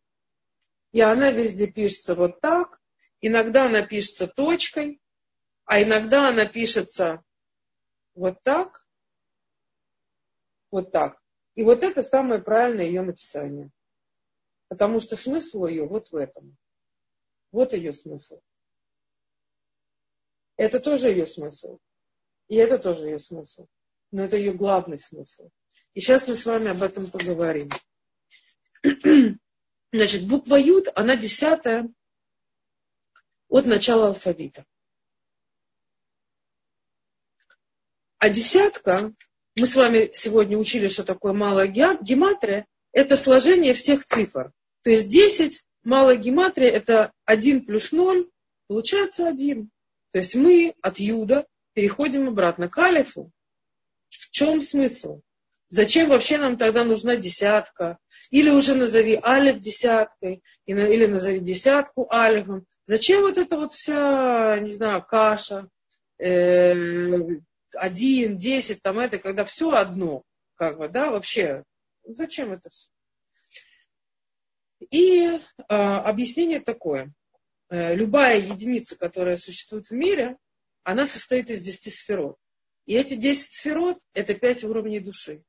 И она везде пишется вот так. Иногда она пишется точкой, а иногда она пишется вот так, вот так. И вот это самое правильное ее написание. Потому что смысл ее вот в этом. Вот ее смысл. Это тоже ее смысл. И это тоже ее смысл. Но это ее главный смысл. И сейчас мы с вами об этом поговорим. Значит, буква Юд, она десятая от начала алфавита. А десятка, мы с вами сегодня учили, что такое малая гематрия, это сложение всех цифр. То есть 10, малая гематрия, это 1 плюс 0, получается 1. То есть мы от Юда переходим обратно к Алифу. В чем смысл? Зачем вообще нам тогда нужна десятка? Или уже назови алиф десяткой, или назови десятку алифом. Зачем вот эта вот вся, не знаю, каша, э, один, десять, там это, когда все одно, как бы, да, вообще, зачем это все? И э, объяснение такое. Э, любая единица, которая существует в мире, она состоит из десяти сферот. И эти десять сферот – это пять уровней души.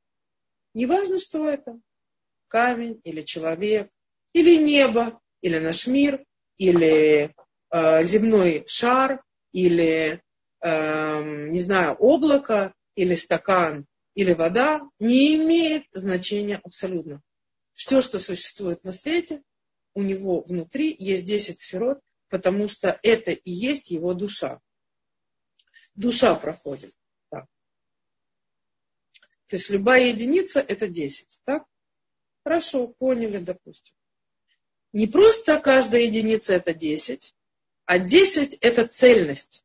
Неважно, что это. Камень или человек, или небо, или наш мир, или э, земной шар, или, не знаю, облако, или стакан, или вода, не имеет значения абсолютно. Все, что существует на свете, у него внутри есть 10 сферот, потому что это и есть его душа. Душа проходит. То есть любая единица это 10. Так? Хорошо, поняли, допустим. Не просто каждая единица это 10, а 10 это цельность.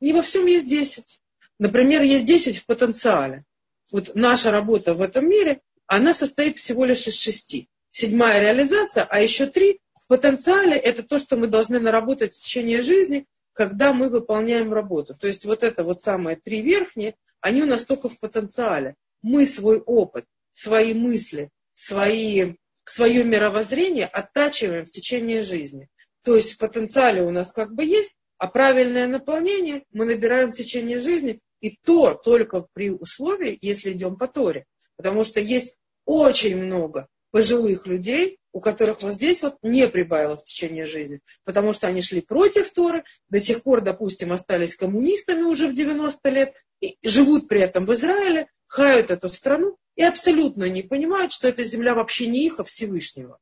Не во всем есть 10. Например, есть 10 в потенциале. Вот наша работа в этом мире, она состоит всего лишь из 6. Седьмая реализация, а еще три в потенциале это то, что мы должны наработать в течение жизни, когда мы выполняем работу. То есть вот это вот самые три верхние, они у нас только в потенциале. Мы свой опыт, свои мысли, свои, свое мировоззрение оттачиваем в течение жизни. То есть в потенциале у нас как бы есть, а правильное наполнение мы набираем в течение жизни, и то только при условии, если идем по Торе. Потому что есть очень много пожилых людей, у которых вот здесь вот не прибавилось в течение жизни, потому что они шли против Торы, до сих пор, допустим, остались коммунистами уже в 90 лет, и живут при этом в Израиле, хают эту страну и абсолютно не понимают, что эта земля вообще не их, а Всевышнего.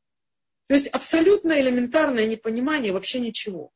То есть абсолютно элементарное непонимание вообще ничего.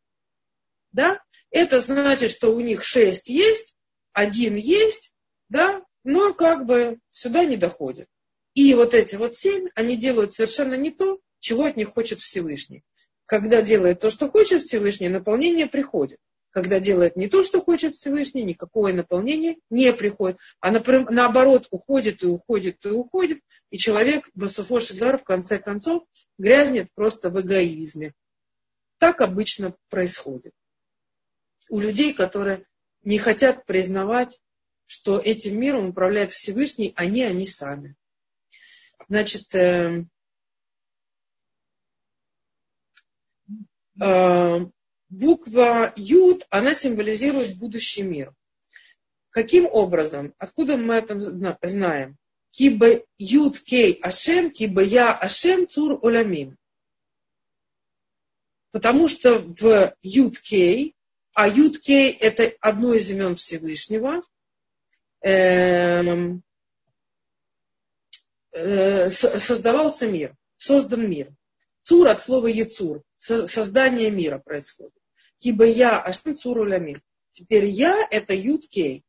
Да? Это значит, что у них шесть есть, один есть, да, но как бы сюда не доходит. И вот эти вот семь, они делают совершенно не то, чего от них хочет Всевышний. Когда делает то, что хочет Всевышний, наполнение приходит. Когда делает не то, что хочет Всевышний, никакое наполнение не приходит. А наоборот, уходит и уходит и уходит. И человек, Басуфошидар, в конце концов, грязнет просто в эгоизме. Так обычно происходит. У людей, которые не хотят признавать, что этим миром управляет Всевышний, они, они сами. Значит, э, э, буква Юд, она символизирует будущий мир. Каким образом? Откуда мы это знаем? Киба Юд Кей Ашем, киба Я Ашем Цур Олямин. Потому что в Юд Кей, а Юд Кей это одно из имен Всевышнего, эм, э, создавался мир, создан мир. Цур от слова Яцур, создание мира происходит. Киба я Ашем Цуру Ламин. Теперь я это Юд Кей.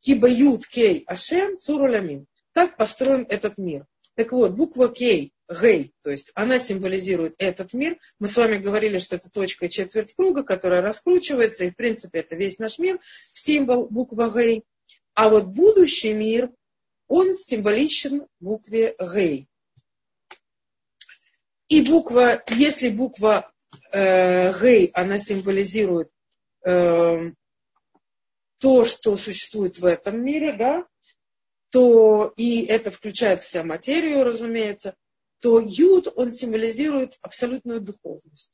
Киба Юд Кей Ашем Цуру Ламин. Так построен этот мир. Так вот, буква Кей, Гей, то есть она символизирует этот мир. Мы с вами говорили, что это точка четверть круга, которая раскручивается, и в принципе это весь наш мир, символ буква Гей. А вот будущий мир, он символичен букве Гей. И буква, если буква э, Гей, она символизирует э, то, что существует в этом мире, да, то и это включает вся материю, разумеется, то юд, он символизирует абсолютную духовность.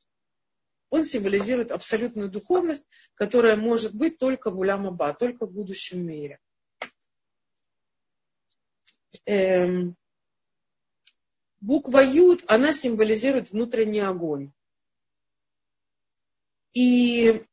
Он символизирует абсолютную духовность, которая может быть только в Улямаба, только в будущем мире. Эм, буква Юд, она символизирует внутренний огонь. И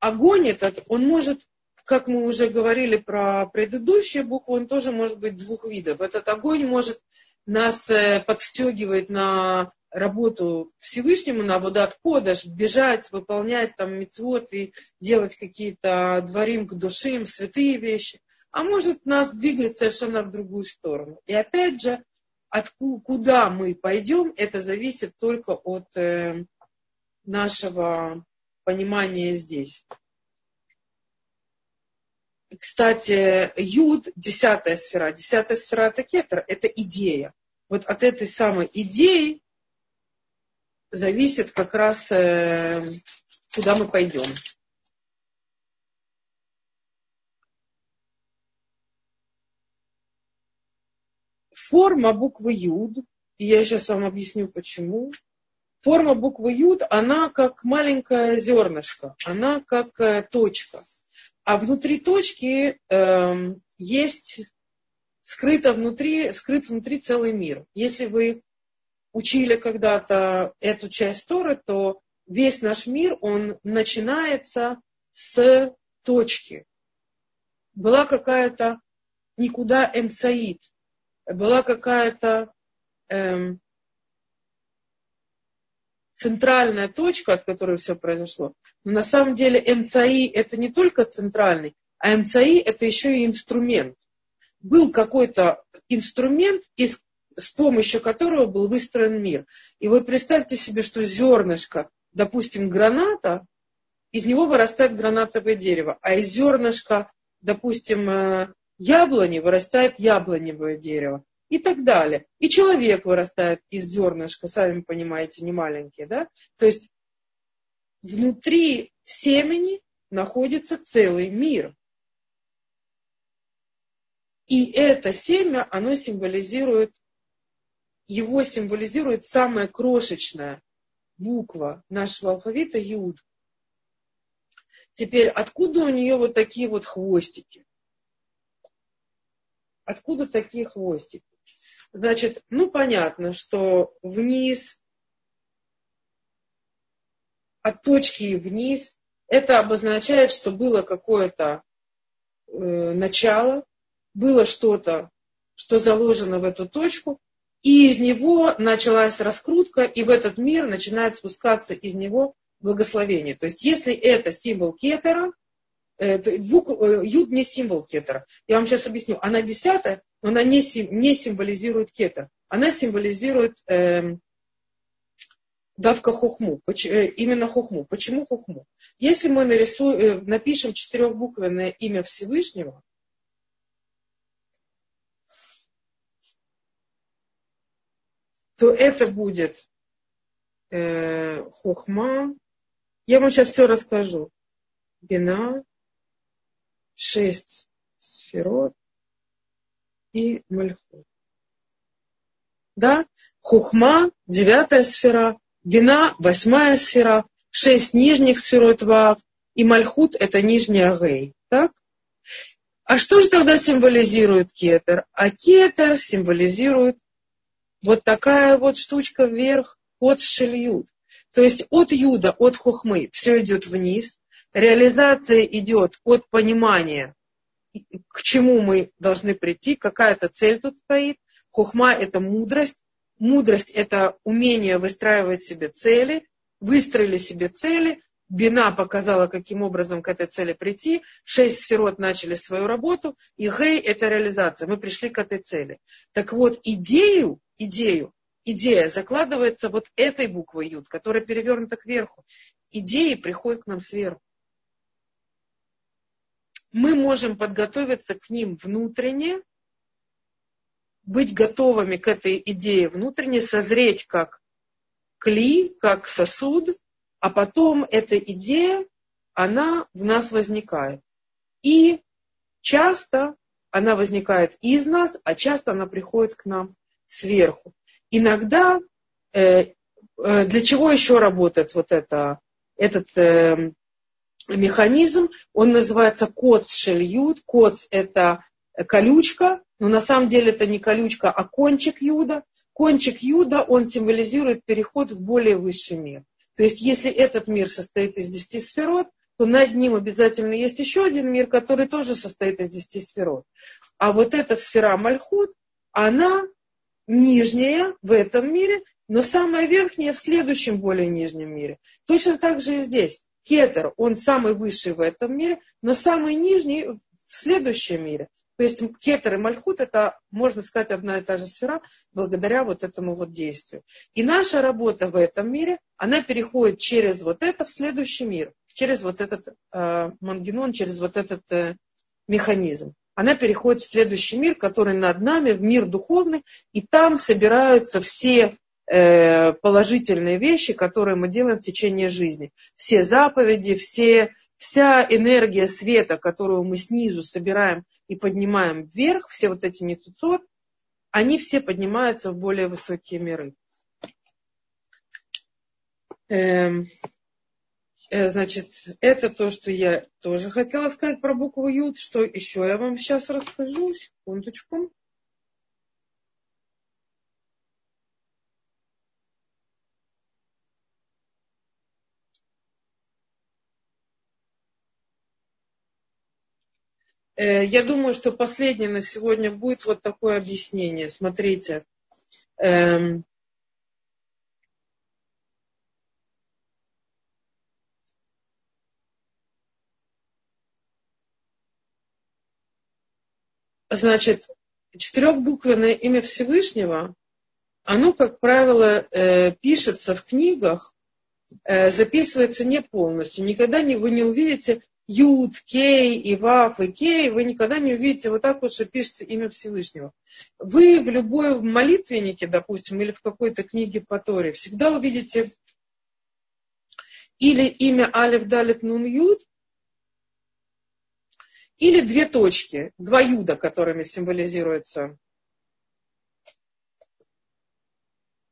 огонь этот, он может, как мы уже говорили про предыдущую букву, он тоже может быть двух видов. Этот огонь может нас э, подстегивать на работу Всевышнему, на водат кодаш, бежать, выполнять там мецвод и делать какие-то дворим к душим, святые вещи. А может нас двигать совершенно в другую сторону. И опять же, откуда, куда мы пойдем, это зависит только от э, нашего понимания здесь. Кстати, Юд, десятая сфера. Десятая сфера это кетер, это идея. Вот от этой самой идеи зависит как раз, э, куда мы пойдем. Форма буквы Юд, и я сейчас вам объясню почему. Форма буквы Юд, она как маленькое зернышко, она как э, точка. А внутри точки э, есть скрыто внутри, скрыт внутри целый мир. Если вы учили когда-то эту часть Торы, то весь наш мир, он начинается с точки. Была какая-то никуда эмцаид, была какая-то эм, центральная точка, от которой все произошло. Но на самом деле МЦАИ это не только центральный, а МЦАИ это еще и инструмент. Был какой-то инструмент, с помощью которого был выстроен мир. И вот представьте себе, что зернышко, допустим, граната, из него вырастает гранатовое дерево, а из зернышка, допустим, э, яблони вырастает яблоневое дерево и так далее. И человек вырастает из зернышка, сами понимаете, не маленький, да? То есть внутри семени находится целый мир. И это семя, оно символизирует, его символизирует самая крошечная буква нашего алфавита Юд. Теперь, откуда у нее вот такие вот хвостики? Откуда такие хвостики? Значит, ну понятно, что вниз, от точки вниз, это обозначает, что было какое-то э, начало, было что-то, что заложено в эту точку, и из него началась раскрутка, и в этот мир начинает спускаться из него благословение. То есть, если это символ кетера, Э, букв, э, юд не символ кетера. Я вам сейчас объясню. Она десятая, но она не, не символизирует кетер. Она символизирует э, давка хохму. Э, именно хохму. Почему хохму? Если мы нарисуем, напишем четырехбуквенное имя Всевышнего, то это будет э, хохма. Я вам сейчас все расскажу. Бина, шесть сферот и мальхут. Да, хухма, девятая сфера, бина, восьмая сфера, шесть нижних сферот вав, и мальхут это нижняя гей. Так? А что же тогда символизирует кетер? А кетер символизирует вот такая вот штучка вверх от шельют. То есть от юда, от хухмы все идет вниз, Реализация идет от понимания, к чему мы должны прийти, какая-то цель тут стоит. Хухма – это мудрость. Мудрость – это умение выстраивать себе цели. Выстроили себе цели, Бина показала, каким образом к этой цели прийти. Шесть сферот начали свою работу. И Гей – это реализация. Мы пришли к этой цели. Так вот, идею, идею, идея закладывается вот этой буквой Юд, которая перевернута кверху. Идеи приходят к нам сверху мы можем подготовиться к ним внутренне, быть готовыми к этой идее внутренне, созреть как кли, как сосуд, а потом эта идея, она в нас возникает. И часто она возникает из нас, а часто она приходит к нам сверху. Иногда э, э, для чего еще работает вот это, этот э, механизм? Он называется коц шельют. Коц это колючка, но на самом деле это не колючка, а кончик юда. Кончик юда, он символизирует переход в более высший мир. То есть, если этот мир состоит из десяти сферот, то над ним обязательно есть еще один мир, который тоже состоит из десяти сферот. А вот эта сфера Мальхут, она нижняя в этом мире, но самая верхняя в следующем более нижнем мире. Точно так же и здесь. Кетер, он самый высший в этом мире, но самый нижний в следующем мире. То есть кетер и мальхут это, можно сказать, одна и та же сфера благодаря вот этому вот действию. И наша работа в этом мире, она переходит через вот это в следующий мир, через вот этот э, мангенон, через вот этот э, механизм. Она переходит в следующий мир, который над нами, в мир духовный, и там собираются все э, положительные вещи, которые мы делаем в течение жизни. Все заповеди, все вся энергия света, которую мы снизу собираем и поднимаем вверх, все вот эти нецуцот, они все поднимаются в более высокие миры. Эм, э, значит, это то, что я тоже хотела сказать про букву Ют. Что еще я вам сейчас расскажу? Секундочку. Я думаю, что последнее на сегодня будет вот такое объяснение. Смотрите. Эм, значит, четырехбуквенное имя Всевышнего, оно, как правило, э, пишется в книгах, э, записывается не полностью. Никогда не, вы не увидите Юд, Кей, и Вав, и Кей, вы никогда не увидите вот так вот, что пишется имя Всевышнего. Вы в любой молитвеннике, допустим, или в какой-то книге по Торе всегда увидите или имя Алиф Далит Нун Юд, или две точки, два юда, которыми символизируется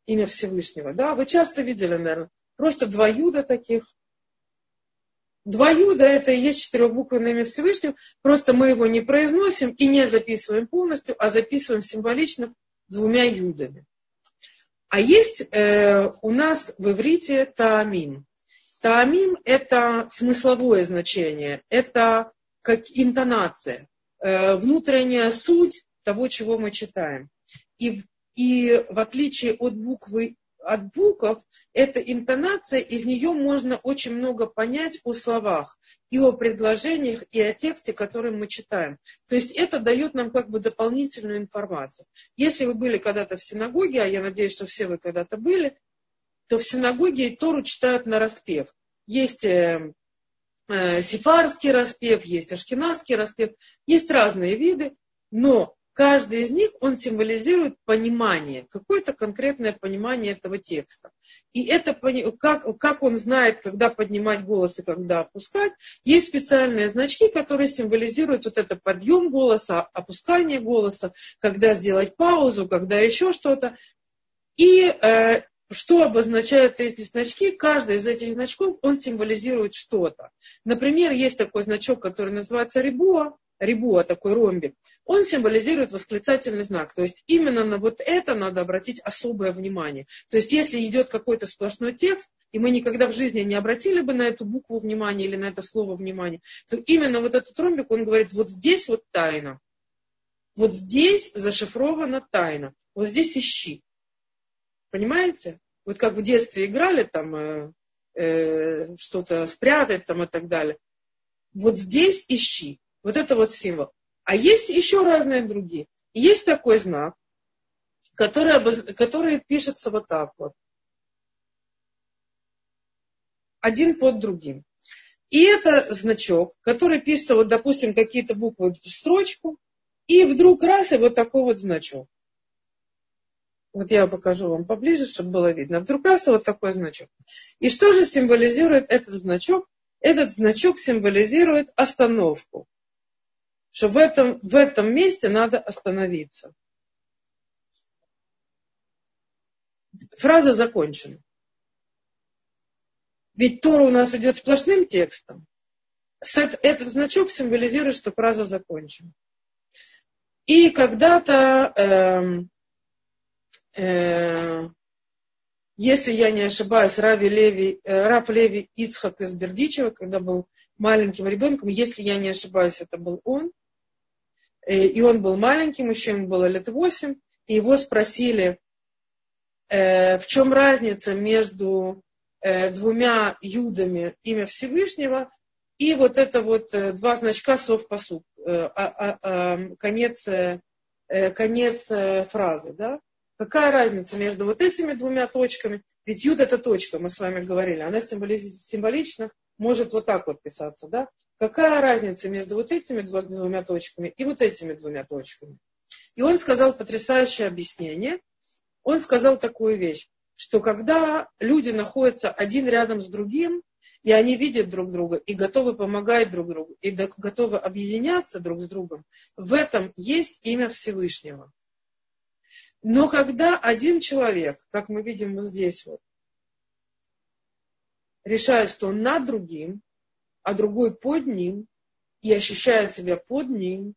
имя Всевышнего. Да, вы часто видели, наверное, просто два юда таких – Два юда это и есть четырехбуквенное имя Всевышнего, просто мы его не произносим и не записываем полностью, а записываем символично двумя юдами. А есть э, у нас в иврите таамим. Таамим это смысловое значение, это как интонация, э, внутренняя суть того, чего мы читаем. И, и в отличие от буквы от букв, эта интонация, из нее можно очень много понять о словах, и о предложениях, и о тексте, который мы читаем. То есть это дает нам как бы дополнительную информацию. Если вы были когда-то в синагоге, а я надеюсь, что все вы когда-то были, то в синагоге Тору читают на распев. Есть э, э, сифарский распев, есть ашкенадский распев, есть разные виды, но каждый из них, он символизирует понимание, какое-то конкретное понимание этого текста. И это, как, как он знает, когда поднимать голос и когда опускать, есть специальные значки, которые символизируют вот это подъем голоса, опускание голоса, когда сделать паузу, когда еще что-то. И э, что обозначают эти значки? Каждый из этих значков, он символизирует что-то. Например, есть такой значок, который называется рибуа, рибуа, такой ромбик, он символизирует восклицательный знак. То есть именно на вот это надо обратить особое внимание. То есть если идет какой-то сплошной текст, и мы никогда в жизни не обратили бы на эту букву внимания или на это слово внимания, то именно вот этот ромбик, он говорит, вот здесь вот тайна. Вот здесь зашифрована тайна. Вот здесь ищи. Понимаете? Вот как в детстве играли там э, э, что-то спрятать там и так далее. Вот здесь ищи. Вот это вот символ. А есть еще разные другие. есть такой знак, который, обоз... который пишется вот так вот. Один под другим. И это значок, который пишется, вот, допустим, какие-то буквы в строчку, и вдруг раз, и вот такой вот значок. Вот я покажу вам поближе, чтобы было видно. Вдруг раз, и вот такой значок. И что же символизирует этот значок? Этот значок символизирует остановку. Что в этом, в этом месте надо остановиться. Фраза закончена. Ведь Тора у нас идет сплошным текстом. Этот значок символизирует, что фраза закончена. И когда-то, э, э, если я не ошибаюсь, Рави Леви, э, Рав Леви Ицхак из Бердичева, когда был маленьким ребенком, если я не ошибаюсь, это был он, и он был маленьким, еще ему было лет восемь, и его спросили, э, в чем разница между э, двумя юдами имя Всевышнего и вот это вот э, два значка сов посуд, э, а, а, а, конец, э, конец фразы. Да? Какая разница между вот этими двумя точками? Ведь юд это точка, мы с вами говорили, она символично может вот так вот писаться. Да? Какая разница между вот этими двумя точками и вот этими двумя точками? И он сказал потрясающее объяснение. Он сказал такую вещь что когда люди находятся один рядом с другим, и они видят друг друга, и готовы помогать друг другу, и готовы объединяться друг с другом, в этом есть имя Всевышнего. Но когда один человек, как мы видим вот здесь вот, решает, что он над другим, а другой под ним, и ощущает себя под ним,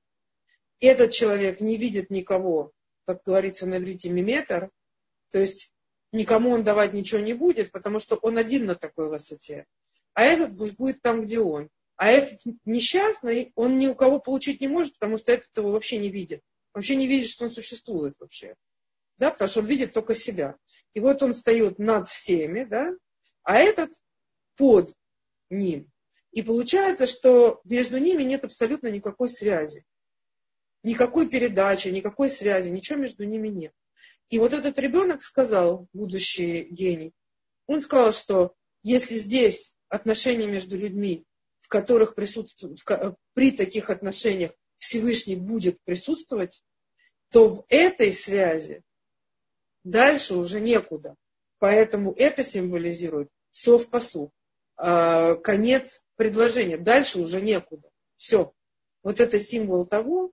этот человек не видит никого, как говорится на иврите, миметр, то есть никому он давать ничего не будет, потому что он один на такой высоте. А этот пусть будет там, где он. А этот несчастный, он ни у кого получить не может, потому что этот его вообще не видит. Вообще не видит, что он существует вообще. Да, потому что он видит только себя. И вот он встает над всеми, да, а этот под ним. И получается, что между ними нет абсолютно никакой связи. Никакой передачи, никакой связи, ничего между ними нет. И вот этот ребенок сказал, будущий гений, он сказал, что если здесь отношения между людьми, в которых присутствует, при таких отношениях Всевышний будет присутствовать, то в этой связи дальше уже некуда. Поэтому это символизирует совпосу, э, конец предложения. Дальше уже некуда. Все. Вот это символ того,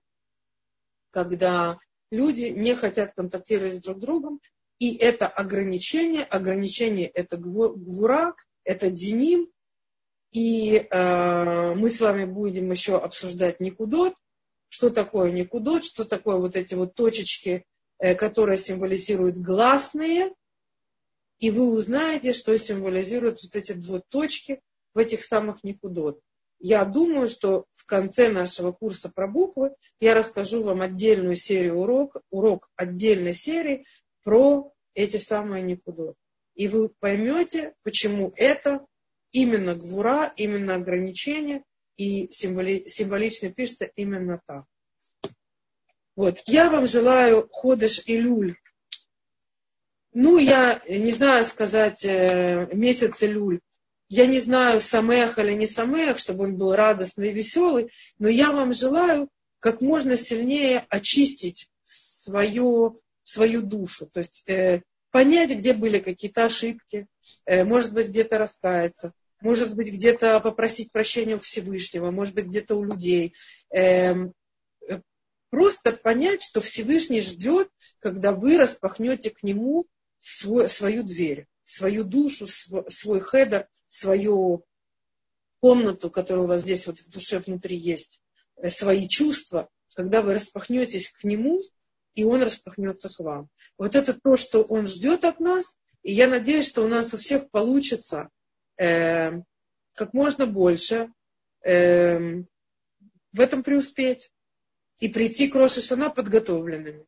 когда люди не хотят контактировать с друг другом, и это ограничение, ограничение это гвура, это деним, и э, мы с вами будем еще обсуждать никудот, что такое никудот, что такое вот эти вот точечки, э, которые символизируют гласные, и вы узнаете, что символизируют вот эти две точки в этих самых никудот. Я думаю, что в конце нашего курса про буквы я расскажу вам отдельную серию урок, урок отдельной серии про эти самые никудот. И вы поймете, почему это именно гвура, именно ограничение, и символи, символично пишется именно так. Вот. Я вам желаю ходыш и люль. Ну, я не знаю сказать э, месяц люль я не знаю, самех или не самех, чтобы он был радостный и веселый, но я вам желаю как можно сильнее очистить свою, свою душу. То есть э, понять, где были какие-то ошибки, э, может быть, где-то раскаяться, может быть, где-то попросить прощения у Всевышнего, может быть, где-то у людей. Э, просто понять, что Всевышний ждет, когда вы распахнете к нему свой, свою дверь, свою душу, свой, свой хедер, свою комнату, которая у вас здесь вот в душе внутри есть, э, свои чувства, когда вы распахнетесь к нему, и он распахнется к вам. Вот это то, что он ждет от нас, и я надеюсь, что у нас у всех получится э, как можно больше э, в этом преуспеть и прийти к Рошишана подготовленными.